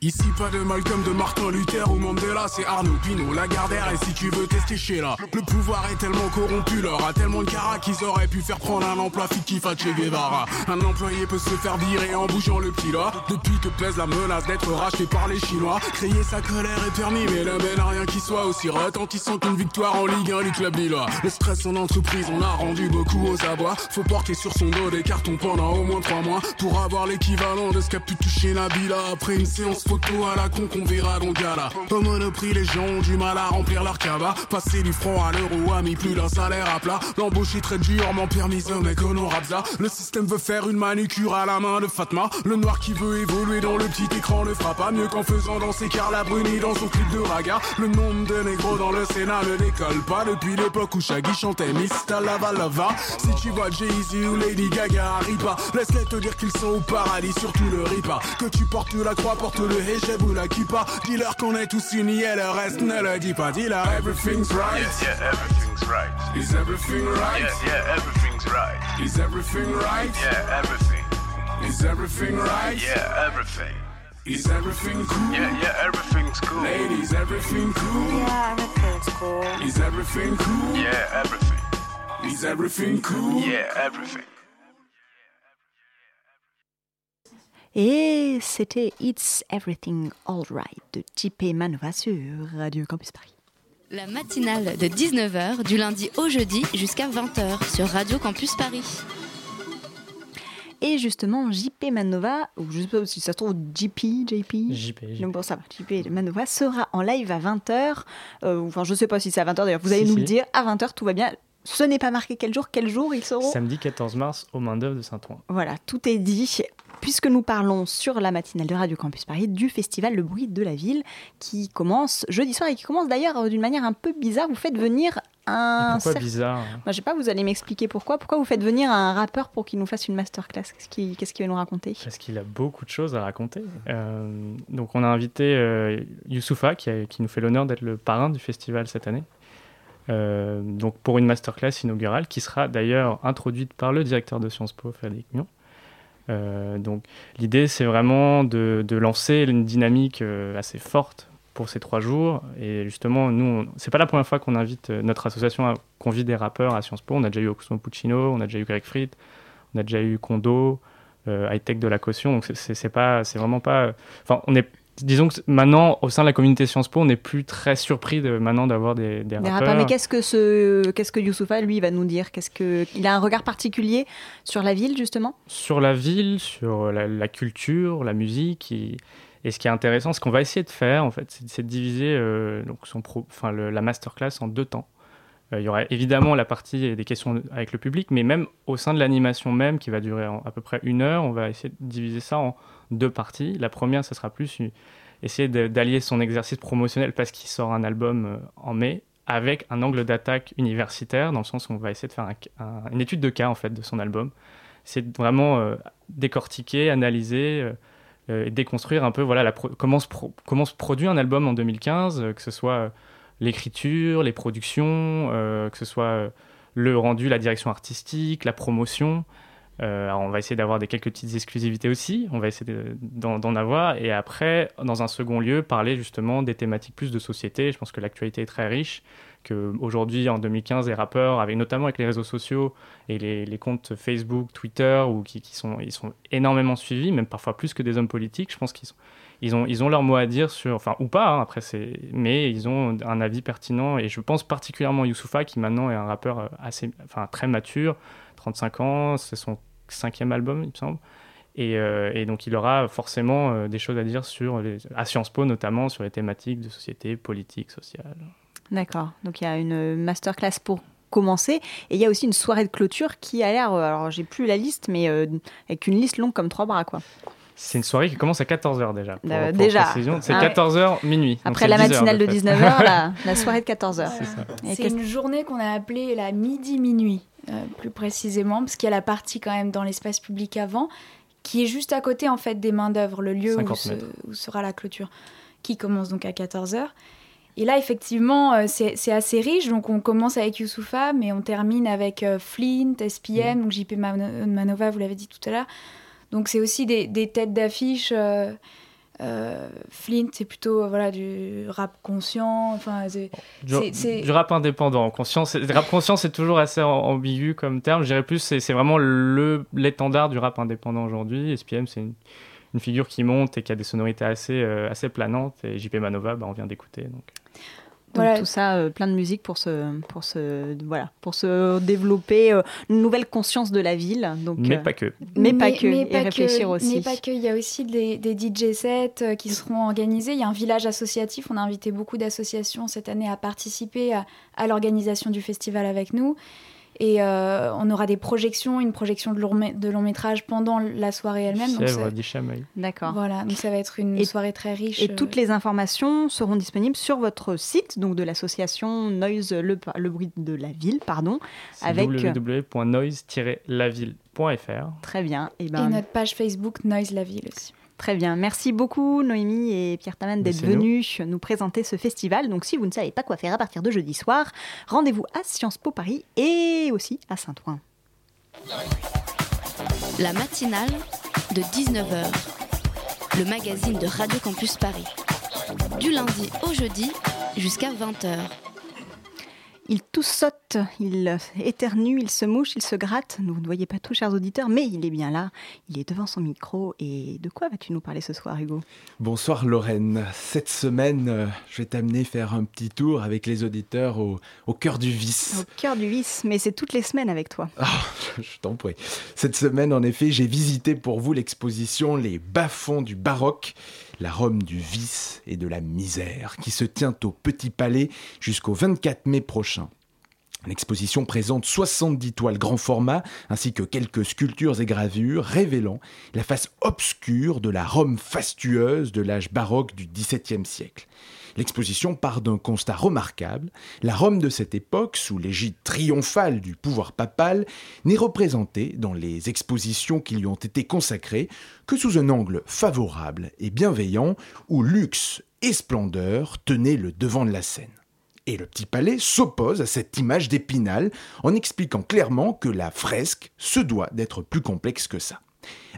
Ici pas de Malcolm, de Martin Luther ou Mandela, c'est Arnaud Pinot, Lagardère et si tu veux tester chez là. Le pouvoir est tellement corrompu, leur a tellement de cara qu'ils auraient pu faire prendre un emploi fictif à Che Guevara. Un employé peut se faire virer en bougeant le petit là. Depuis que pèse la menace d'être racheté par les Chinois, crier sa colère est permis, mais le n'a rien qui soit aussi retentissant qu'une victoire en Ligue 1 du club Lillois. Le stress en entreprise, on a rendu beaucoup aux abois. Faut porter sur son dos des cartons pendant au moins 3 mois pour avoir l'équivalent de ce qu'a pu toucher Nabila après une séance photo à la con qu'on verra le gala. Au Monoprix, les gens ont du mal à remplir leur cava. Passer du franc à l'euro a mis plus d'un salaire à plat. L'embauche est très durement permise, mec honorable ça. Le système veut faire une manucure à la main de Fatma. Le noir qui veut évoluer dans le petit écran ne fera pas mieux qu'en faisant danser Carla Bruni dans son clip de raga. Le nombre de négros dans le Sénat ne décolle pas depuis l'époque où Shaggy chantait Mista Lava. Si tu vois Jay-Z ou Lady Gaga, arrive pas. Laisse-les te dire qu'ils sont au paradis, surtout le ripa. Que tu portes la croix, porte le hijab ou la kippa. Dis-leur qu'on est tous unis et le reste ne le dis pas. Dis-leur everything's right. Yeah, yeah, everything's right. Is everything right? Yeah, yeah, everything's right. Is everything right? Yeah, everything. Is everything right? Yeah, everything. Is everything cool? Yeah, yeah, everything's cool. Ladies, everything cool? Yeah, everything's cool. Is everything cool? Yeah, everything. Is everything cool? Yeah, everything. Et c'était It's Everything Alright de JP Manova sur Radio Campus Paris. La matinale de 19h du lundi au jeudi jusqu'à 20h sur Radio Campus Paris. Et justement, JP Manova, ou je sais pas si ça se trouve JP, JP. JP. Donc bon, ça va, JP Manova sera en live à 20h. Euh, enfin, je sais pas si c'est à 20h d'ailleurs, vous allez Si, nous si. le dire. À 20h, tout va bien. Ce n'est pas marqué quel jour, quel jour ils seront. Samedi 14 mars au Main d'œuvre de Saint-Ouen. Voilà, tout est dit. Puisque nous parlons sur la matinale de Radio Campus Paris du festival Le Bruit de la Ville qui commence jeudi soir et qui commence d'ailleurs euh, d'une manière un peu bizarre. Vous faites venir un. Pourquoi cer- bizarre Moi, je sais pas, vous allez m'expliquer pourquoi. Pourquoi vous faites venir un rappeur pour qu'il nous fasse une masterclass? Qu'est-ce qu'il qu'il va nous raconter? Parce qu'il a beaucoup de choses à raconter. Euh, donc on a invité euh, Youssoufa qui, a- qui nous fait l'honneur d'être le parrain du festival cette année. Euh, donc pour une masterclass inaugurale qui sera d'ailleurs introduite par le directeur de Sciences Po, Frédéric Mion. Euh, donc l'idée c'est vraiment de, lancer une dynamique euh, assez forte pour ces trois jours. Et justement, nous, c'est pas la première fois qu'on invite notre association à convie des rappeurs à Sciences Po. On a déjà eu Oxmo Puccino, on a déjà eu Greg Fried, on a déjà eu Kondo, High Tech de la caution. Donc c'est pas, c'est vraiment pas. Enfin, on est. Disons que maintenant, au sein de la communauté Sciences Po, on n'est plus très surpris de, maintenant d'avoir des, des Des rappeurs. Mais qu'est-ce que ce, qu'est-ce que Youssoufa lui va nous dire? Qu'est-ce que il a un regard particulier sur la ville justement? Sur la ville, sur la, la culture, la musique. Et, et ce qui est intéressant, ce qu'on va essayer de faire, en fait, c'est de diviser euh, donc son pro, enfin, le- la masterclass en deux temps. Euh, il y aura évidemment la partie des questions avec le public, mais même au sein de l'animation même, qui va durer en- à peu près une heure, on va essayer de diviser ça en deux parties. La première, ce sera plus essayer d'allier son exercice promotionnel parce qu'il sort un album euh, en mai avec un angle d'attaque universitaire, dans le sens où on va essayer de faire un- un- une étude de cas en fait de son album. C'est vraiment euh, décortiquer, analyser euh, et déconstruire un peu voilà, la comment, se comment se produit un album en 2015, euh, que ce soit l'écriture, les productions, que ce soit le rendu, la direction artistique, la promotion. Euh, on va essayer d'avoir des quelques petites exclusivités aussi, on va essayer de- d'en avoir, et après, dans un second lieu, parler justement des thématiques plus de société. Je pense que l'actualité est très riche, que aujourd'hui en 2015 les rappeurs avec notamment avec les réseaux sociaux et les, les comptes Facebook Twitter ou qui, qui, sont ils sont énormément suivis même parfois plus que des hommes politiques je pense qu'ils ils ont, ils ont leur mot à dire sur, enfin, ou pas, hein, après, c'est, mais ils ont un avis pertinent. Et je pense particulièrement Youssoufa, qui maintenant est un rappeur assez, enfin, très mature, 35 ans, c'est son cinquième album, il me semble. Et, euh, et, donc il aura forcément euh, des choses à dire sur les, à Sciences Po notamment sur les thématiques de société, politique, sociale. D'accord. Donc il y a une masterclass pour commencer et il y a aussi une soirée de clôture qui a l'air, alors j'ai plus la liste, mais euh, avec une liste longue comme trois bras quoi. C'est une soirée qui commence à 14h déjà. Pour, Euh, pour déjà. C'est Ah ouais. 14h minuit. Après la 10 heures matinale de fait. 19h, la, *laughs* la soirée de 14h. Et C'est une journée qu'on a appelée la midi-minuit, euh, plus précisément, parce qu'il y a la partie quand même dans l'espace public avant, qui est juste à côté en fait des mains d'œuvre, le lieu où, 50 se- mètres. où sera la clôture, qui commence donc à 14h. Et là, effectivement, euh, c'est assez riche. Donc, on commence avec Youssoufa, mais on termine avec euh, Flint, SPM, donc JP Mano- Manova, vous l'avez dit tout à l'heure. Donc, c'est aussi des, des têtes d'affiche. Euh, Flint, c'est plutôt euh, voilà, du rap conscient. Enfin, c'est- Du, du rap indépendant. Conscience, c'est- rap conscient, c'est toujours assez am- ambigu comme terme. Je dirais plus, c'est c'est vraiment le- l'étendard du rap indépendant aujourd'hui. SPM, c'est une, une figure qui monte et qui a des sonorités assez, euh, assez planantes. Et JP Manova, bah, on vient d'écouter. Donc. Donc Voilà. tout ça, euh, plein de musique pour se, pour se, voilà, pour se développer euh, une nouvelle conscience de la ville. Donc, Mais euh, pas que. Mais pas que, mais et pas réfléchir que- aussi. Mais pas que, il y a aussi des, des DJ sets qui seront organisés. Il y a un village associatif. On a invité beaucoup d'associations cette année à participer à, à l'organisation du festival avec nous. Et euh, on aura des projections, une projection de long, mé- de long métrage pendant la soirée elle-même. D'accord. Voilà, donc ça va être une Et- soirée très riche. Et euh, toutes les informations seront disponibles sur votre site, donc de l'association Noise le, le bruit de la ville, pardon, avec www.noise-laville.fr. très bien. Et Et ben notre page Facebook Noise la ville aussi. Très bien. Merci beaucoup Noémie et Pierre Taman d'être nous. venus nous présenter ce festival. Donc si vous ne savez pas quoi faire à partir de jeudi soir, rendez-vous à Sciences Po Paris et aussi à Saint-Ouen. La matinale de 19h, le magazine de Radio Campus Paris. Du lundi au jeudi jusqu'à 20h. Il tout saute, il éternue, il se mouche, il se gratte. Vous ne voyez pas tout, chers auditeurs, mais il est bien là. Il est devant son micro. Et de quoi vas-tu nous parler ce soir, Hugo? Bonsoir Lorraine. Cette semaine, euh, je vais t'amener faire un petit tour avec les auditeurs au, au cœur du vice. Au cœur du vice, mais c'est toutes les semaines avec toi. Ah, je t'en prie. Cette semaine, en effet, j'ai visité pour vous l'exposition Les bas-fonds du baroque, la Rome du vice et de la misère, qui se tient au Petit Palais jusqu'au 24 mai prochain. L'exposition présente 70 toiles grand format ainsi que quelques sculptures et gravures révélant la face obscure de la Rome fastueuse de l'âge baroque du XVIIe siècle. L'exposition part d'un constat remarquable. La Rome de cette époque, sous l'égide triomphale du pouvoir papal, n'est représentée dans les expositions qui lui ont été consacrées que sous un angle favorable et bienveillant où luxe et splendeur tenaient le devant de la scène. Et le petit palais s'oppose à cette image d'épinal en expliquant clairement que la fresque se doit d'être plus complexe que ça.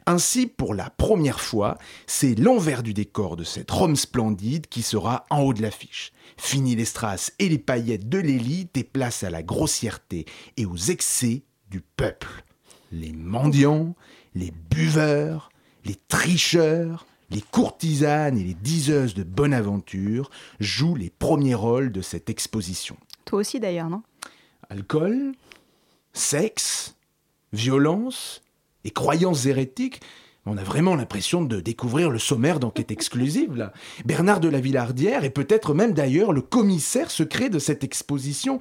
Ainsi, pour la première fois, c'est l'envers du décor de cette Rome splendide qui sera en haut de l'affiche. Fini les strass et les paillettes de l'élite et place à la grossièreté et aux excès du peuple. Les mendiants, les buveurs, les tricheurs, les courtisanes et les diseuses de bonne aventure jouent les premiers rôles de cette exposition. Toi aussi d'ailleurs, non? Alcool, sexe, violence et croyances hérétiques. On a vraiment l'impression de découvrir le sommaire d'enquête exclusive, là. Bernard de la Villardière est peut-être même d'ailleurs le commissaire secret de cette exposition.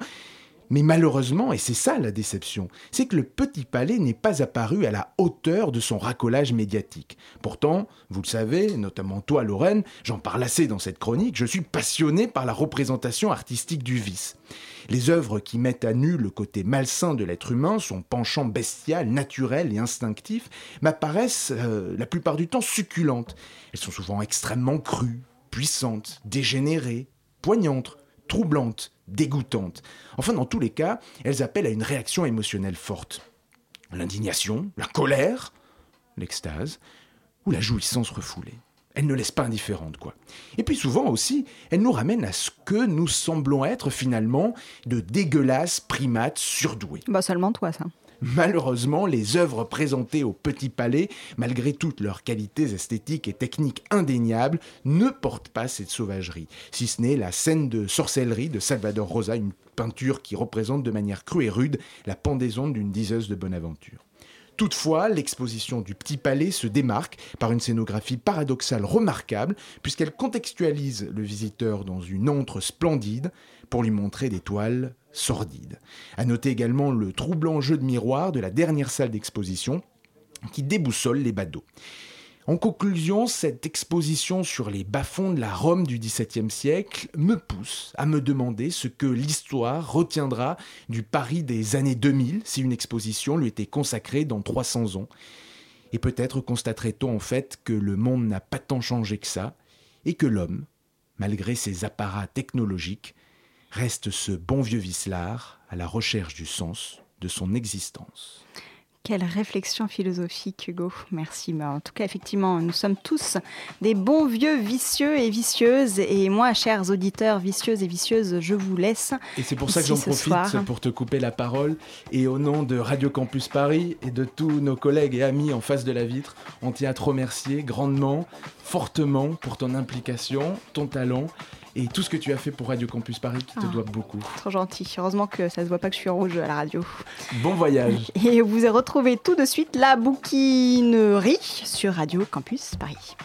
Mais malheureusement, et c'est ça la déception, c'est que le Petit Palais n'est pas apparu à la hauteur de son racolage médiatique. Pourtant, vous le savez, notamment toi Lorraine, j'en parle assez dans cette chronique, je suis passionné par la représentation artistique du vice. Les œuvres qui mettent à nu le côté malsain de l'être humain, son penchant bestial, naturel et instinctif, m'apparaissent euh, la plupart du temps succulentes. Elles sont souvent extrêmement crues, puissantes, dégénérées, poignantes, troublantes, dégoûtantes. Enfin, dans tous les cas, elles appellent à une réaction émotionnelle forte. L'indignation, la colère, l'extase ou la jouissance refoulée. Elle ne laisse pas indifférente, quoi. Et puis souvent aussi, elle nous ramène à ce que nous semblons être finalement de dégueulasses primates surdoués. Bah seulement toi, ça. Malheureusement, les œuvres présentées au Petit Palais, malgré toutes leurs qualités esthétiques et techniques indéniables, ne portent pas cette sauvagerie, si ce n'est la scène de sorcellerie de Salvador Rosa, une peinture qui représente de manière crue et rude la pendaison d'une diseuse de Bonaventure. Toutefois, l'exposition du Petit Palais se démarque par une scénographie paradoxale remarquable, puisqu'elle contextualise le visiteur dans une antre splendide pour lui montrer des toiles sordides. À noter également le troublant jeu de miroir de la dernière salle d'exposition qui déboussole les badauds. En conclusion, cette exposition sur les bas-fonds de la Rome du XVIIe siècle me pousse à me demander ce que l'histoire retiendra du Paris des années 2000 si une exposition lui était consacrée dans 300 ans. Et peut-être constaterait-on en fait que le monde n'a pas tant changé que ça, et que l'homme, malgré ses apparats technologiques, reste ce bon vieux vicelard à la recherche du sens de son existence. Quelle réflexion philosophique, Hugo. Merci. Mais en tout cas, effectivement, nous sommes tous des bons vieux vicieux et vicieuses. Et moi, chers auditeurs vicieuses et vicieuses, je vous laisse. Et c'est pour ça que j'en profite soir. pour te couper la parole. Et au nom de Radio Campus Paris et de tous nos collègues et amis en face de la vitre, on tient à te remercier grandement, fortement pour ton implication, ton talent et tout ce que tu as fait pour Radio Campus Paris qui te Ah. doit beaucoup. Trop gentil. Heureusement que ça se voit pas que je suis rouge à la radio. Bon voyage. Et vous retrouvez tout de suite la bouquinerie sur Radio Campus Paris.